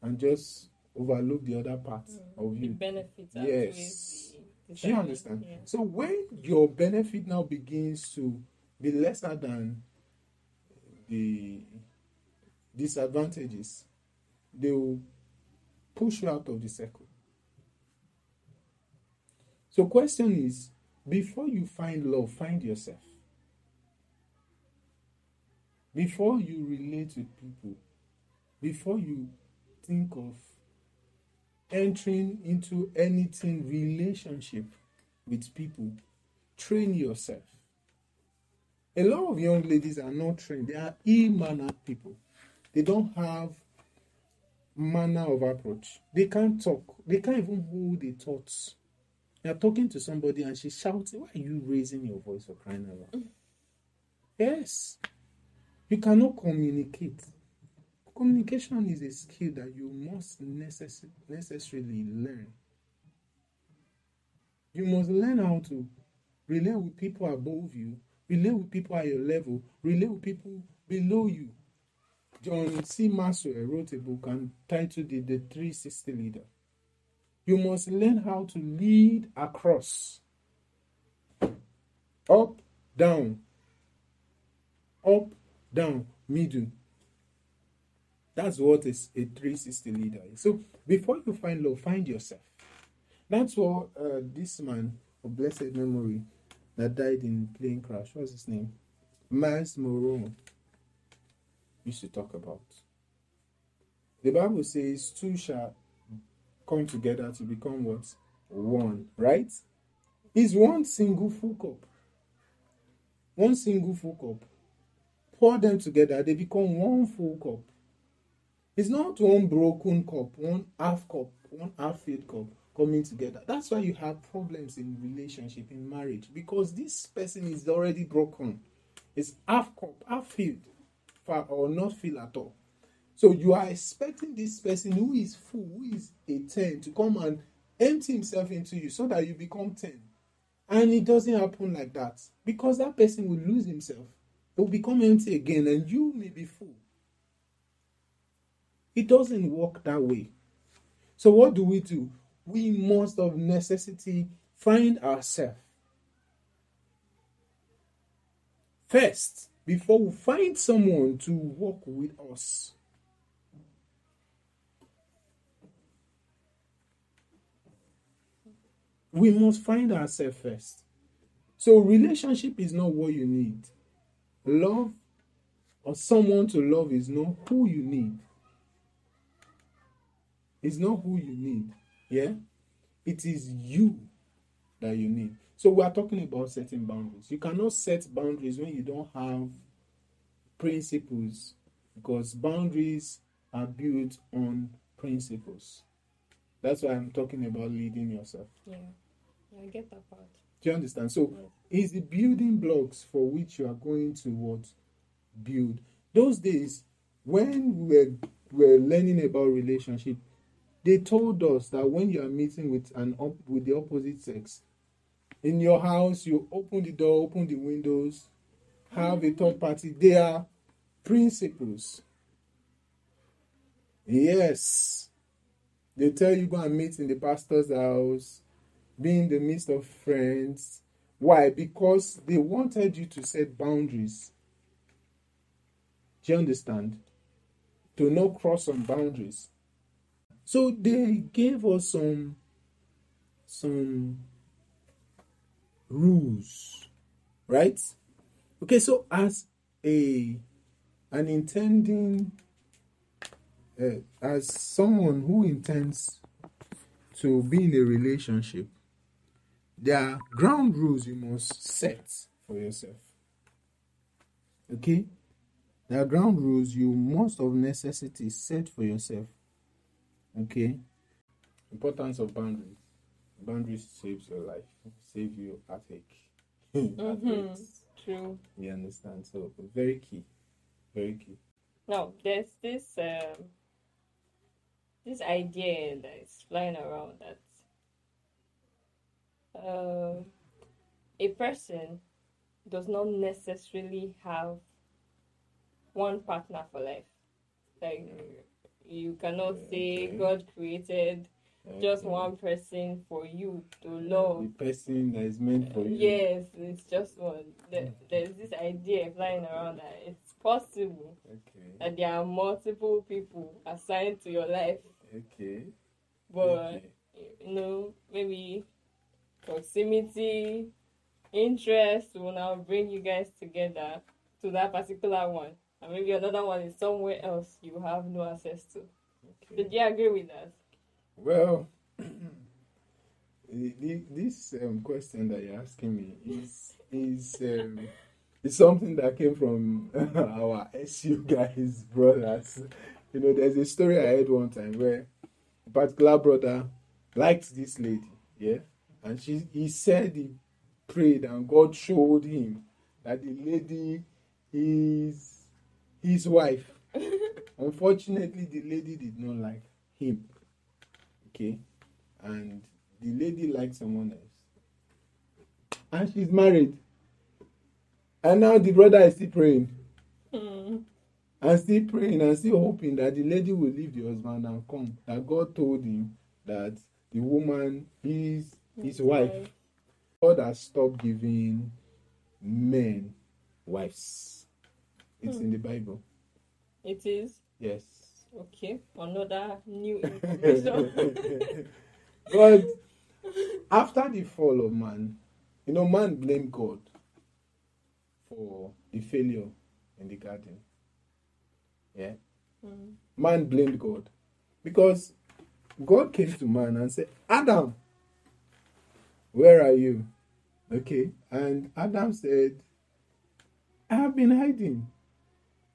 and just overlook the other part mm. of The you. benefits Yes. Do you understand? Yeah. So when your benefit now begins to be lesser than the disadvantages, they will push you out of the circle. So question is, before you find love, find yourself. Before you relate with people, before you think of entering into anything relationship with people, train yourself. A lot of young ladies are not trained. They are ill-mannered people. They don't have manner of approach. They can't talk. They can't even hold a thought. You're talking to somebody and she's shouting, Why are you raising your voice or crying out? Yes. You cannot communicate. Communication is a skill that you must necess- necessarily learn. You must learn how to relate with people above you, relate with people at your level, relate with people below you. John C. Maxwell wrote a book and titled it The 360 Leader. You must learn how to lead across, up, down, up, down, middle. That's what is a 360 leader. So before you find love, find yourself. That's what uh, this man of blessed memory that died in plane crash, what's his name? Myles Munroe used to talk about. The Bible says two shall come together to become what? One, right? It's one single full cup. One single full cup. Pour them together, they become one full cup. It's not one broken cup, one half cup, one half filled cup coming together. That's why you have problems in relationship, in marriage, because this person is already broken. It's half cup, half filled, or not filled at all. So you are expecting this person who is full, who is a 10, to come and empty himself into you so that you become 10. And it doesn't happen like that because that person will lose himself. It will become empty again, and you may be full. It doesn't work that way. So, what do we do? We must, of necessity, find ourselves first before we find someone to walk with us. We must find ourselves first. So, relationship is not what you need. Love or someone to love is not who you need. It's not who you need. Yeah? It is you that you need. So we are talking about setting boundaries. You cannot set boundaries when you don't have principles because boundaries are built on principles. That's why I'm talking about leading yourself. Yeah. I get that part. Do you understand? So it's the building blocks for which you are going to what build. Those days when we were, we were learning about relationship, they told us that when you are meeting with an with the opposite sex, in your house, you open the door, open the windows, have a third party. They are principles. Yes. They tell you go and meet in the pastor's house, be in the midst of friends. Why? Because they wanted you to set boundaries. Do you understand? To not cross some boundaries. So they gave us some some rules, right? Okay, so as a an intending uh, as someone who intends to be in a relationship, there are ground rules you must set for yourself. Okay? There are ground rules you must of necessity set for yourself. Okay? Importance of boundaries. Boundaries saves your life, save you heartache. Heartaches. True. You understand? So very key. Very key. Now, there's this um, this idea that is flying around that uh, a person does not necessarily have one partner for life. Like you cannot say Okay. God created just one person for you to love. The person that is meant for you. Yes, it's just one. There, there's this idea flying around that it's possible Okay. that there are multiple people assigned to your life, Okay. but okay. you know maybe proximity, interest will now bring you guys together to that particular one, and maybe another one is somewhere else you have no access to. okay. Did you agree with that? Well, this um, question that you're asking me is is um, is something that came from our SU guys, brothers. You know, there's a story I heard one time where a particular brother liked this lady, yeah, and she he said he prayed and God showed him that the lady is his wife. Unfortunately, the lady did not like him. Okay, and the lady liked someone else, and she's married. And now the brother is still praying Hmm. and still praying and still hoping that the lady will leave the husband and come. That God told him that the woman is his wife. God has stopped giving men wives. It's in the Bible. It is Yes. okay. Another new information. but after the fall of man, you know, man blamed God for the failure in the garden. Yeah. Hmm. Man blamed God because God came to man and said, Adam, where are you? Okay. And Adam said, I have been hiding.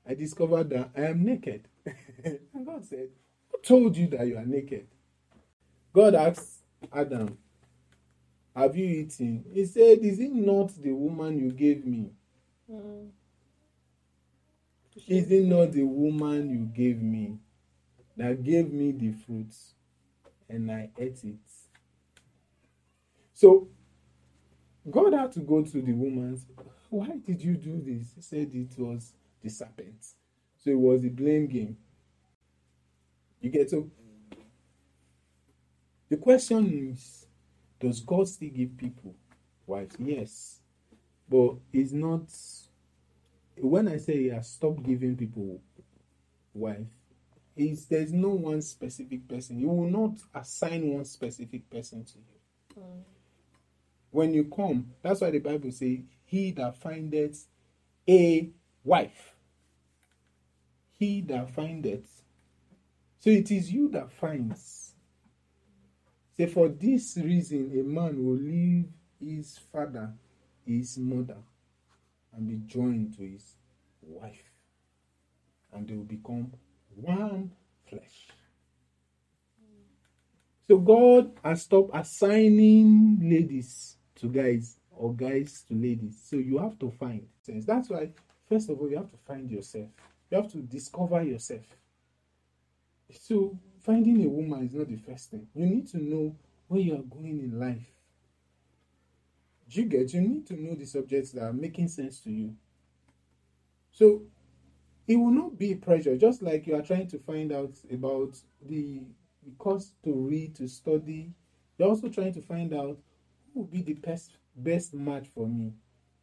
I discovered that I am naked. and God said, Who told you that you are naked? God asked Adam, Have you eaten? He said, Is it not the woman you gave me? Hmm. Is it not the woman you gave me that gave me the fruits and I ate it? So, God had to go to the woman. Why did you do this? He said it was the serpent. So it was a blame game. You get so the question is does God still give people wives? Yes. But it's not when I say he has stopped giving people wife, is there's no one specific person. You will not assign one specific person to you. Mm. When you come, that's why the Bible says, He that findeth a wife. He that findeth. So it is you that finds. Say, for this reason, a man will leave his father, his mother, and be joined to his wife. And they will become one flesh. So God has stopped assigning ladies to guys or guys to ladies. So you have to find sense. That's why, first of all, you have to find yourself. You have to discover yourself. So finding a woman is not the first thing. You need to know where you are going in life. Do you get? You need to know the subjects that are making sense to you. So it will not be pressure, just like you are trying to find out about the, the course to read, to study. You're also trying to find out will be the best best match for me.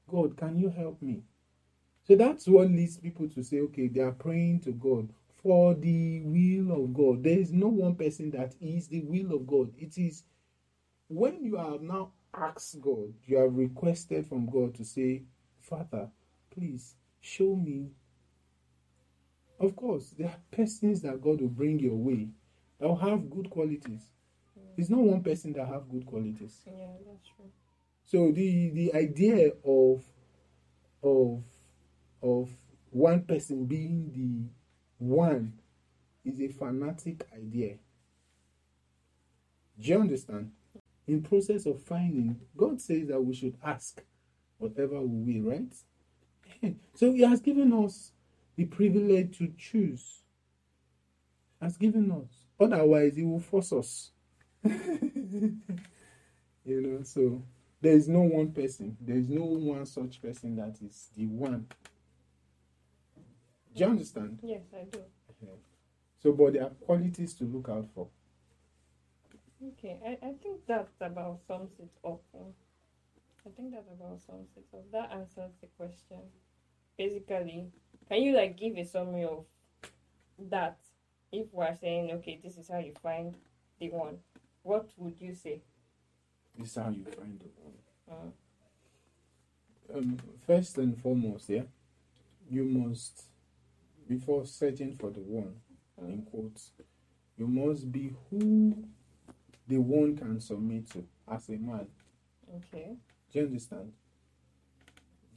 God, can you help me? So that's what leads people to say, okay, they are praying to God for the will of God. There is no one person that is the will of God. It is when you have now asked God, you have requested from God to say, Father, please show me. Of course, there are persons that God will bring your way that will have good qualities. It's not one person that have good qualities. Yeah, that's true. So the the idea of of of one person being the one is a fanatic idea. Do you understand? In process of finding, God says that we should ask whatever we will, right? So He has given us the privilege to choose. Has given us. Otherwise, He will force us. you know, so there is no one person. There is no one such person that is the one. Do you understand? Yes, I do. Okay. So, but there are qualities to look out for. Okay, I, I think that about sums it up. I think that about sums it up. That answers the question. Basically, can you like give a summary of that? If we're saying, okay, this is how you find the one, what would you say? This is how you find the one. Uh, Um, first and foremost, yeah, you must, before searching for the one, in quotes, you must be who the one can submit to as a man. okay. Do you understand?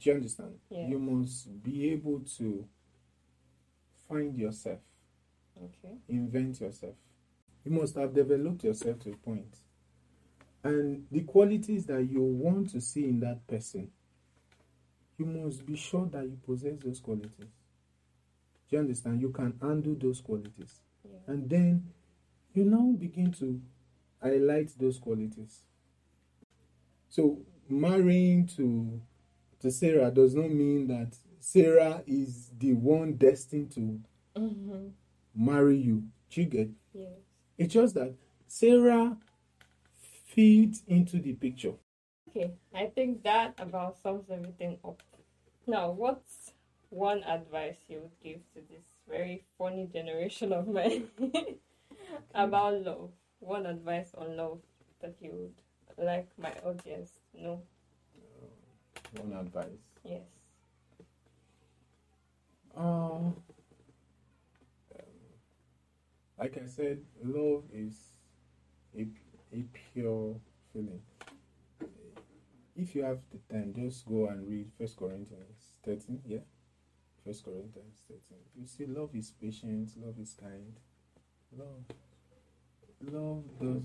Do you understand? Yeah. You must be able to find yourself, Okay. invent yourself. You must have developed yourself to a point. And the qualities that you want to see in that person, you must be sure that you possess those qualities. Do you understand? You can handle those qualities. Yeah. And then you now begin to highlight those qualities. So marrying to to Sarah does not mean that Sarah is the one destined to Mm-hmm. marry you. Do you get? Yes. It's just that Sarah fits into the picture. Okay, I think that about sums everything up. Now, what's one advice you would give to this very funny generation of men about love? One advice on love that you would like my audience to know. One advice. Yes. Uh, like I said, love is a, a pure feeling. If you have the time, just go and read First Corinthians 13. Yeah, First Corinthians 13. You see, love is patient, love is kind. Love, love does.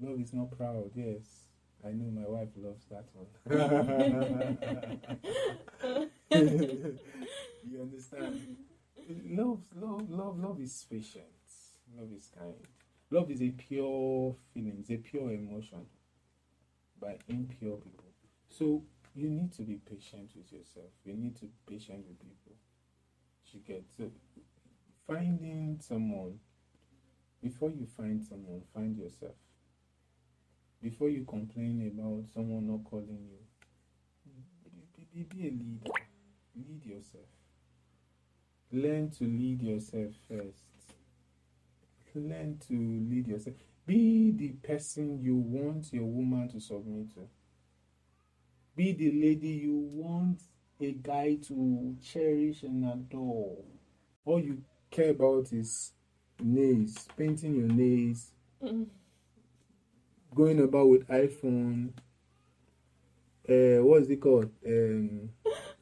Love is not proud. Yes, I know my wife loves that one. you understand? Love, love, love, love is patient. Love is kind. Love is a pure feeling. It's a pure emotion by impure people. So you need to be patient with yourself. You need to be patient with people. You get so finding someone before you find someone, find yourself. Before you complain about someone not calling you, be, be, be a leader. Lead yourself. Learn to lead yourself first. Learn to lead yourself. Be the person you want your woman to submit to. Be the lady you want a guy to cherish and adore. All you care about is nails, painting your nails, Mm. going about with iPhone. Uh, what's it called? Um,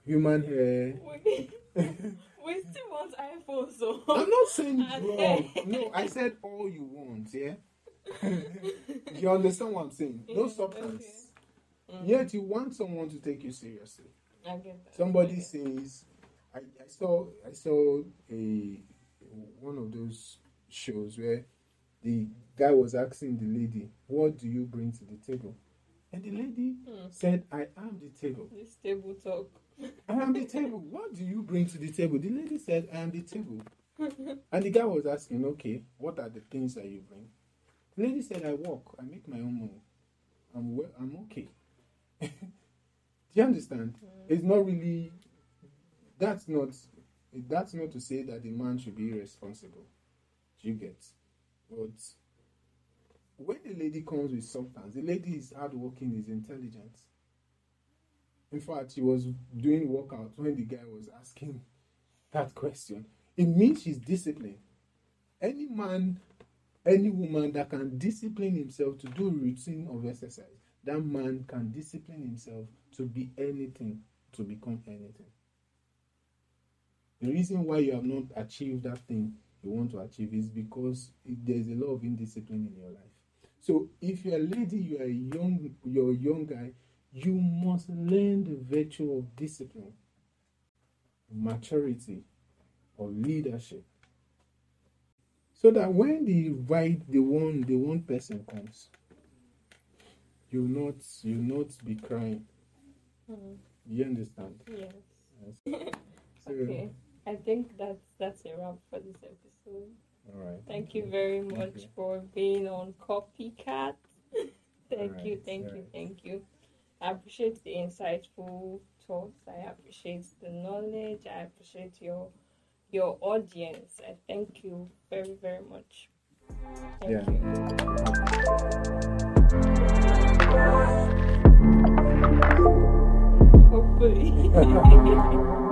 human hair. We, we still want iPhone, so. I'm not saying wrong. No, I said all you want. Yeah. you understand what I'm saying? No Yeah, substance. Mm. Yet you want someone to take you seriously. I get that. Somebody says, I, I saw I saw a one of those shows where the guy was asking the lady, "What do you bring to the table?" And the lady Hmm. said, "I am the table. This table talk. I am the table. What do you bring to the table?" The lady said, "I am the table." And the guy was asking, "Okay, what are the things that you bring?" The lady said, "I work. I make my own money. I'm well, I'm okay." do you understand? Mm. It's not really. That's not. That's not to say that the man should be irresponsible. Do you get? But when the lady comes with substance, the lady is hardworking, is intelligent. In fact, she was doing workout when the guy was asking that question. It means she's disciplined. Any man, any woman that can discipline himself to do routine of exercise, that man can discipline himself to be anything, to become anything. The reason why you have not achieved that thing you want to achieve is because there's a lot of indiscipline in your life. So if you're a lady, you are a young, you're a young guy, you must learn the virtue of discipline, maturity, or leadership. So that when the right, the one, the one person comes, you'll not, you'll not be crying. Mm. You understand? Yes. Yes. So, Okay. I think that's that's a wrap for this episode. All right. Thank you very much you. for being on Copycat. thank you, Alright, thank you, thank you. I appreciate the insightful thoughts. I appreciate the knowledge. I appreciate your your audience. I thank you very, very much. Thank Yeah. you. Hopefully.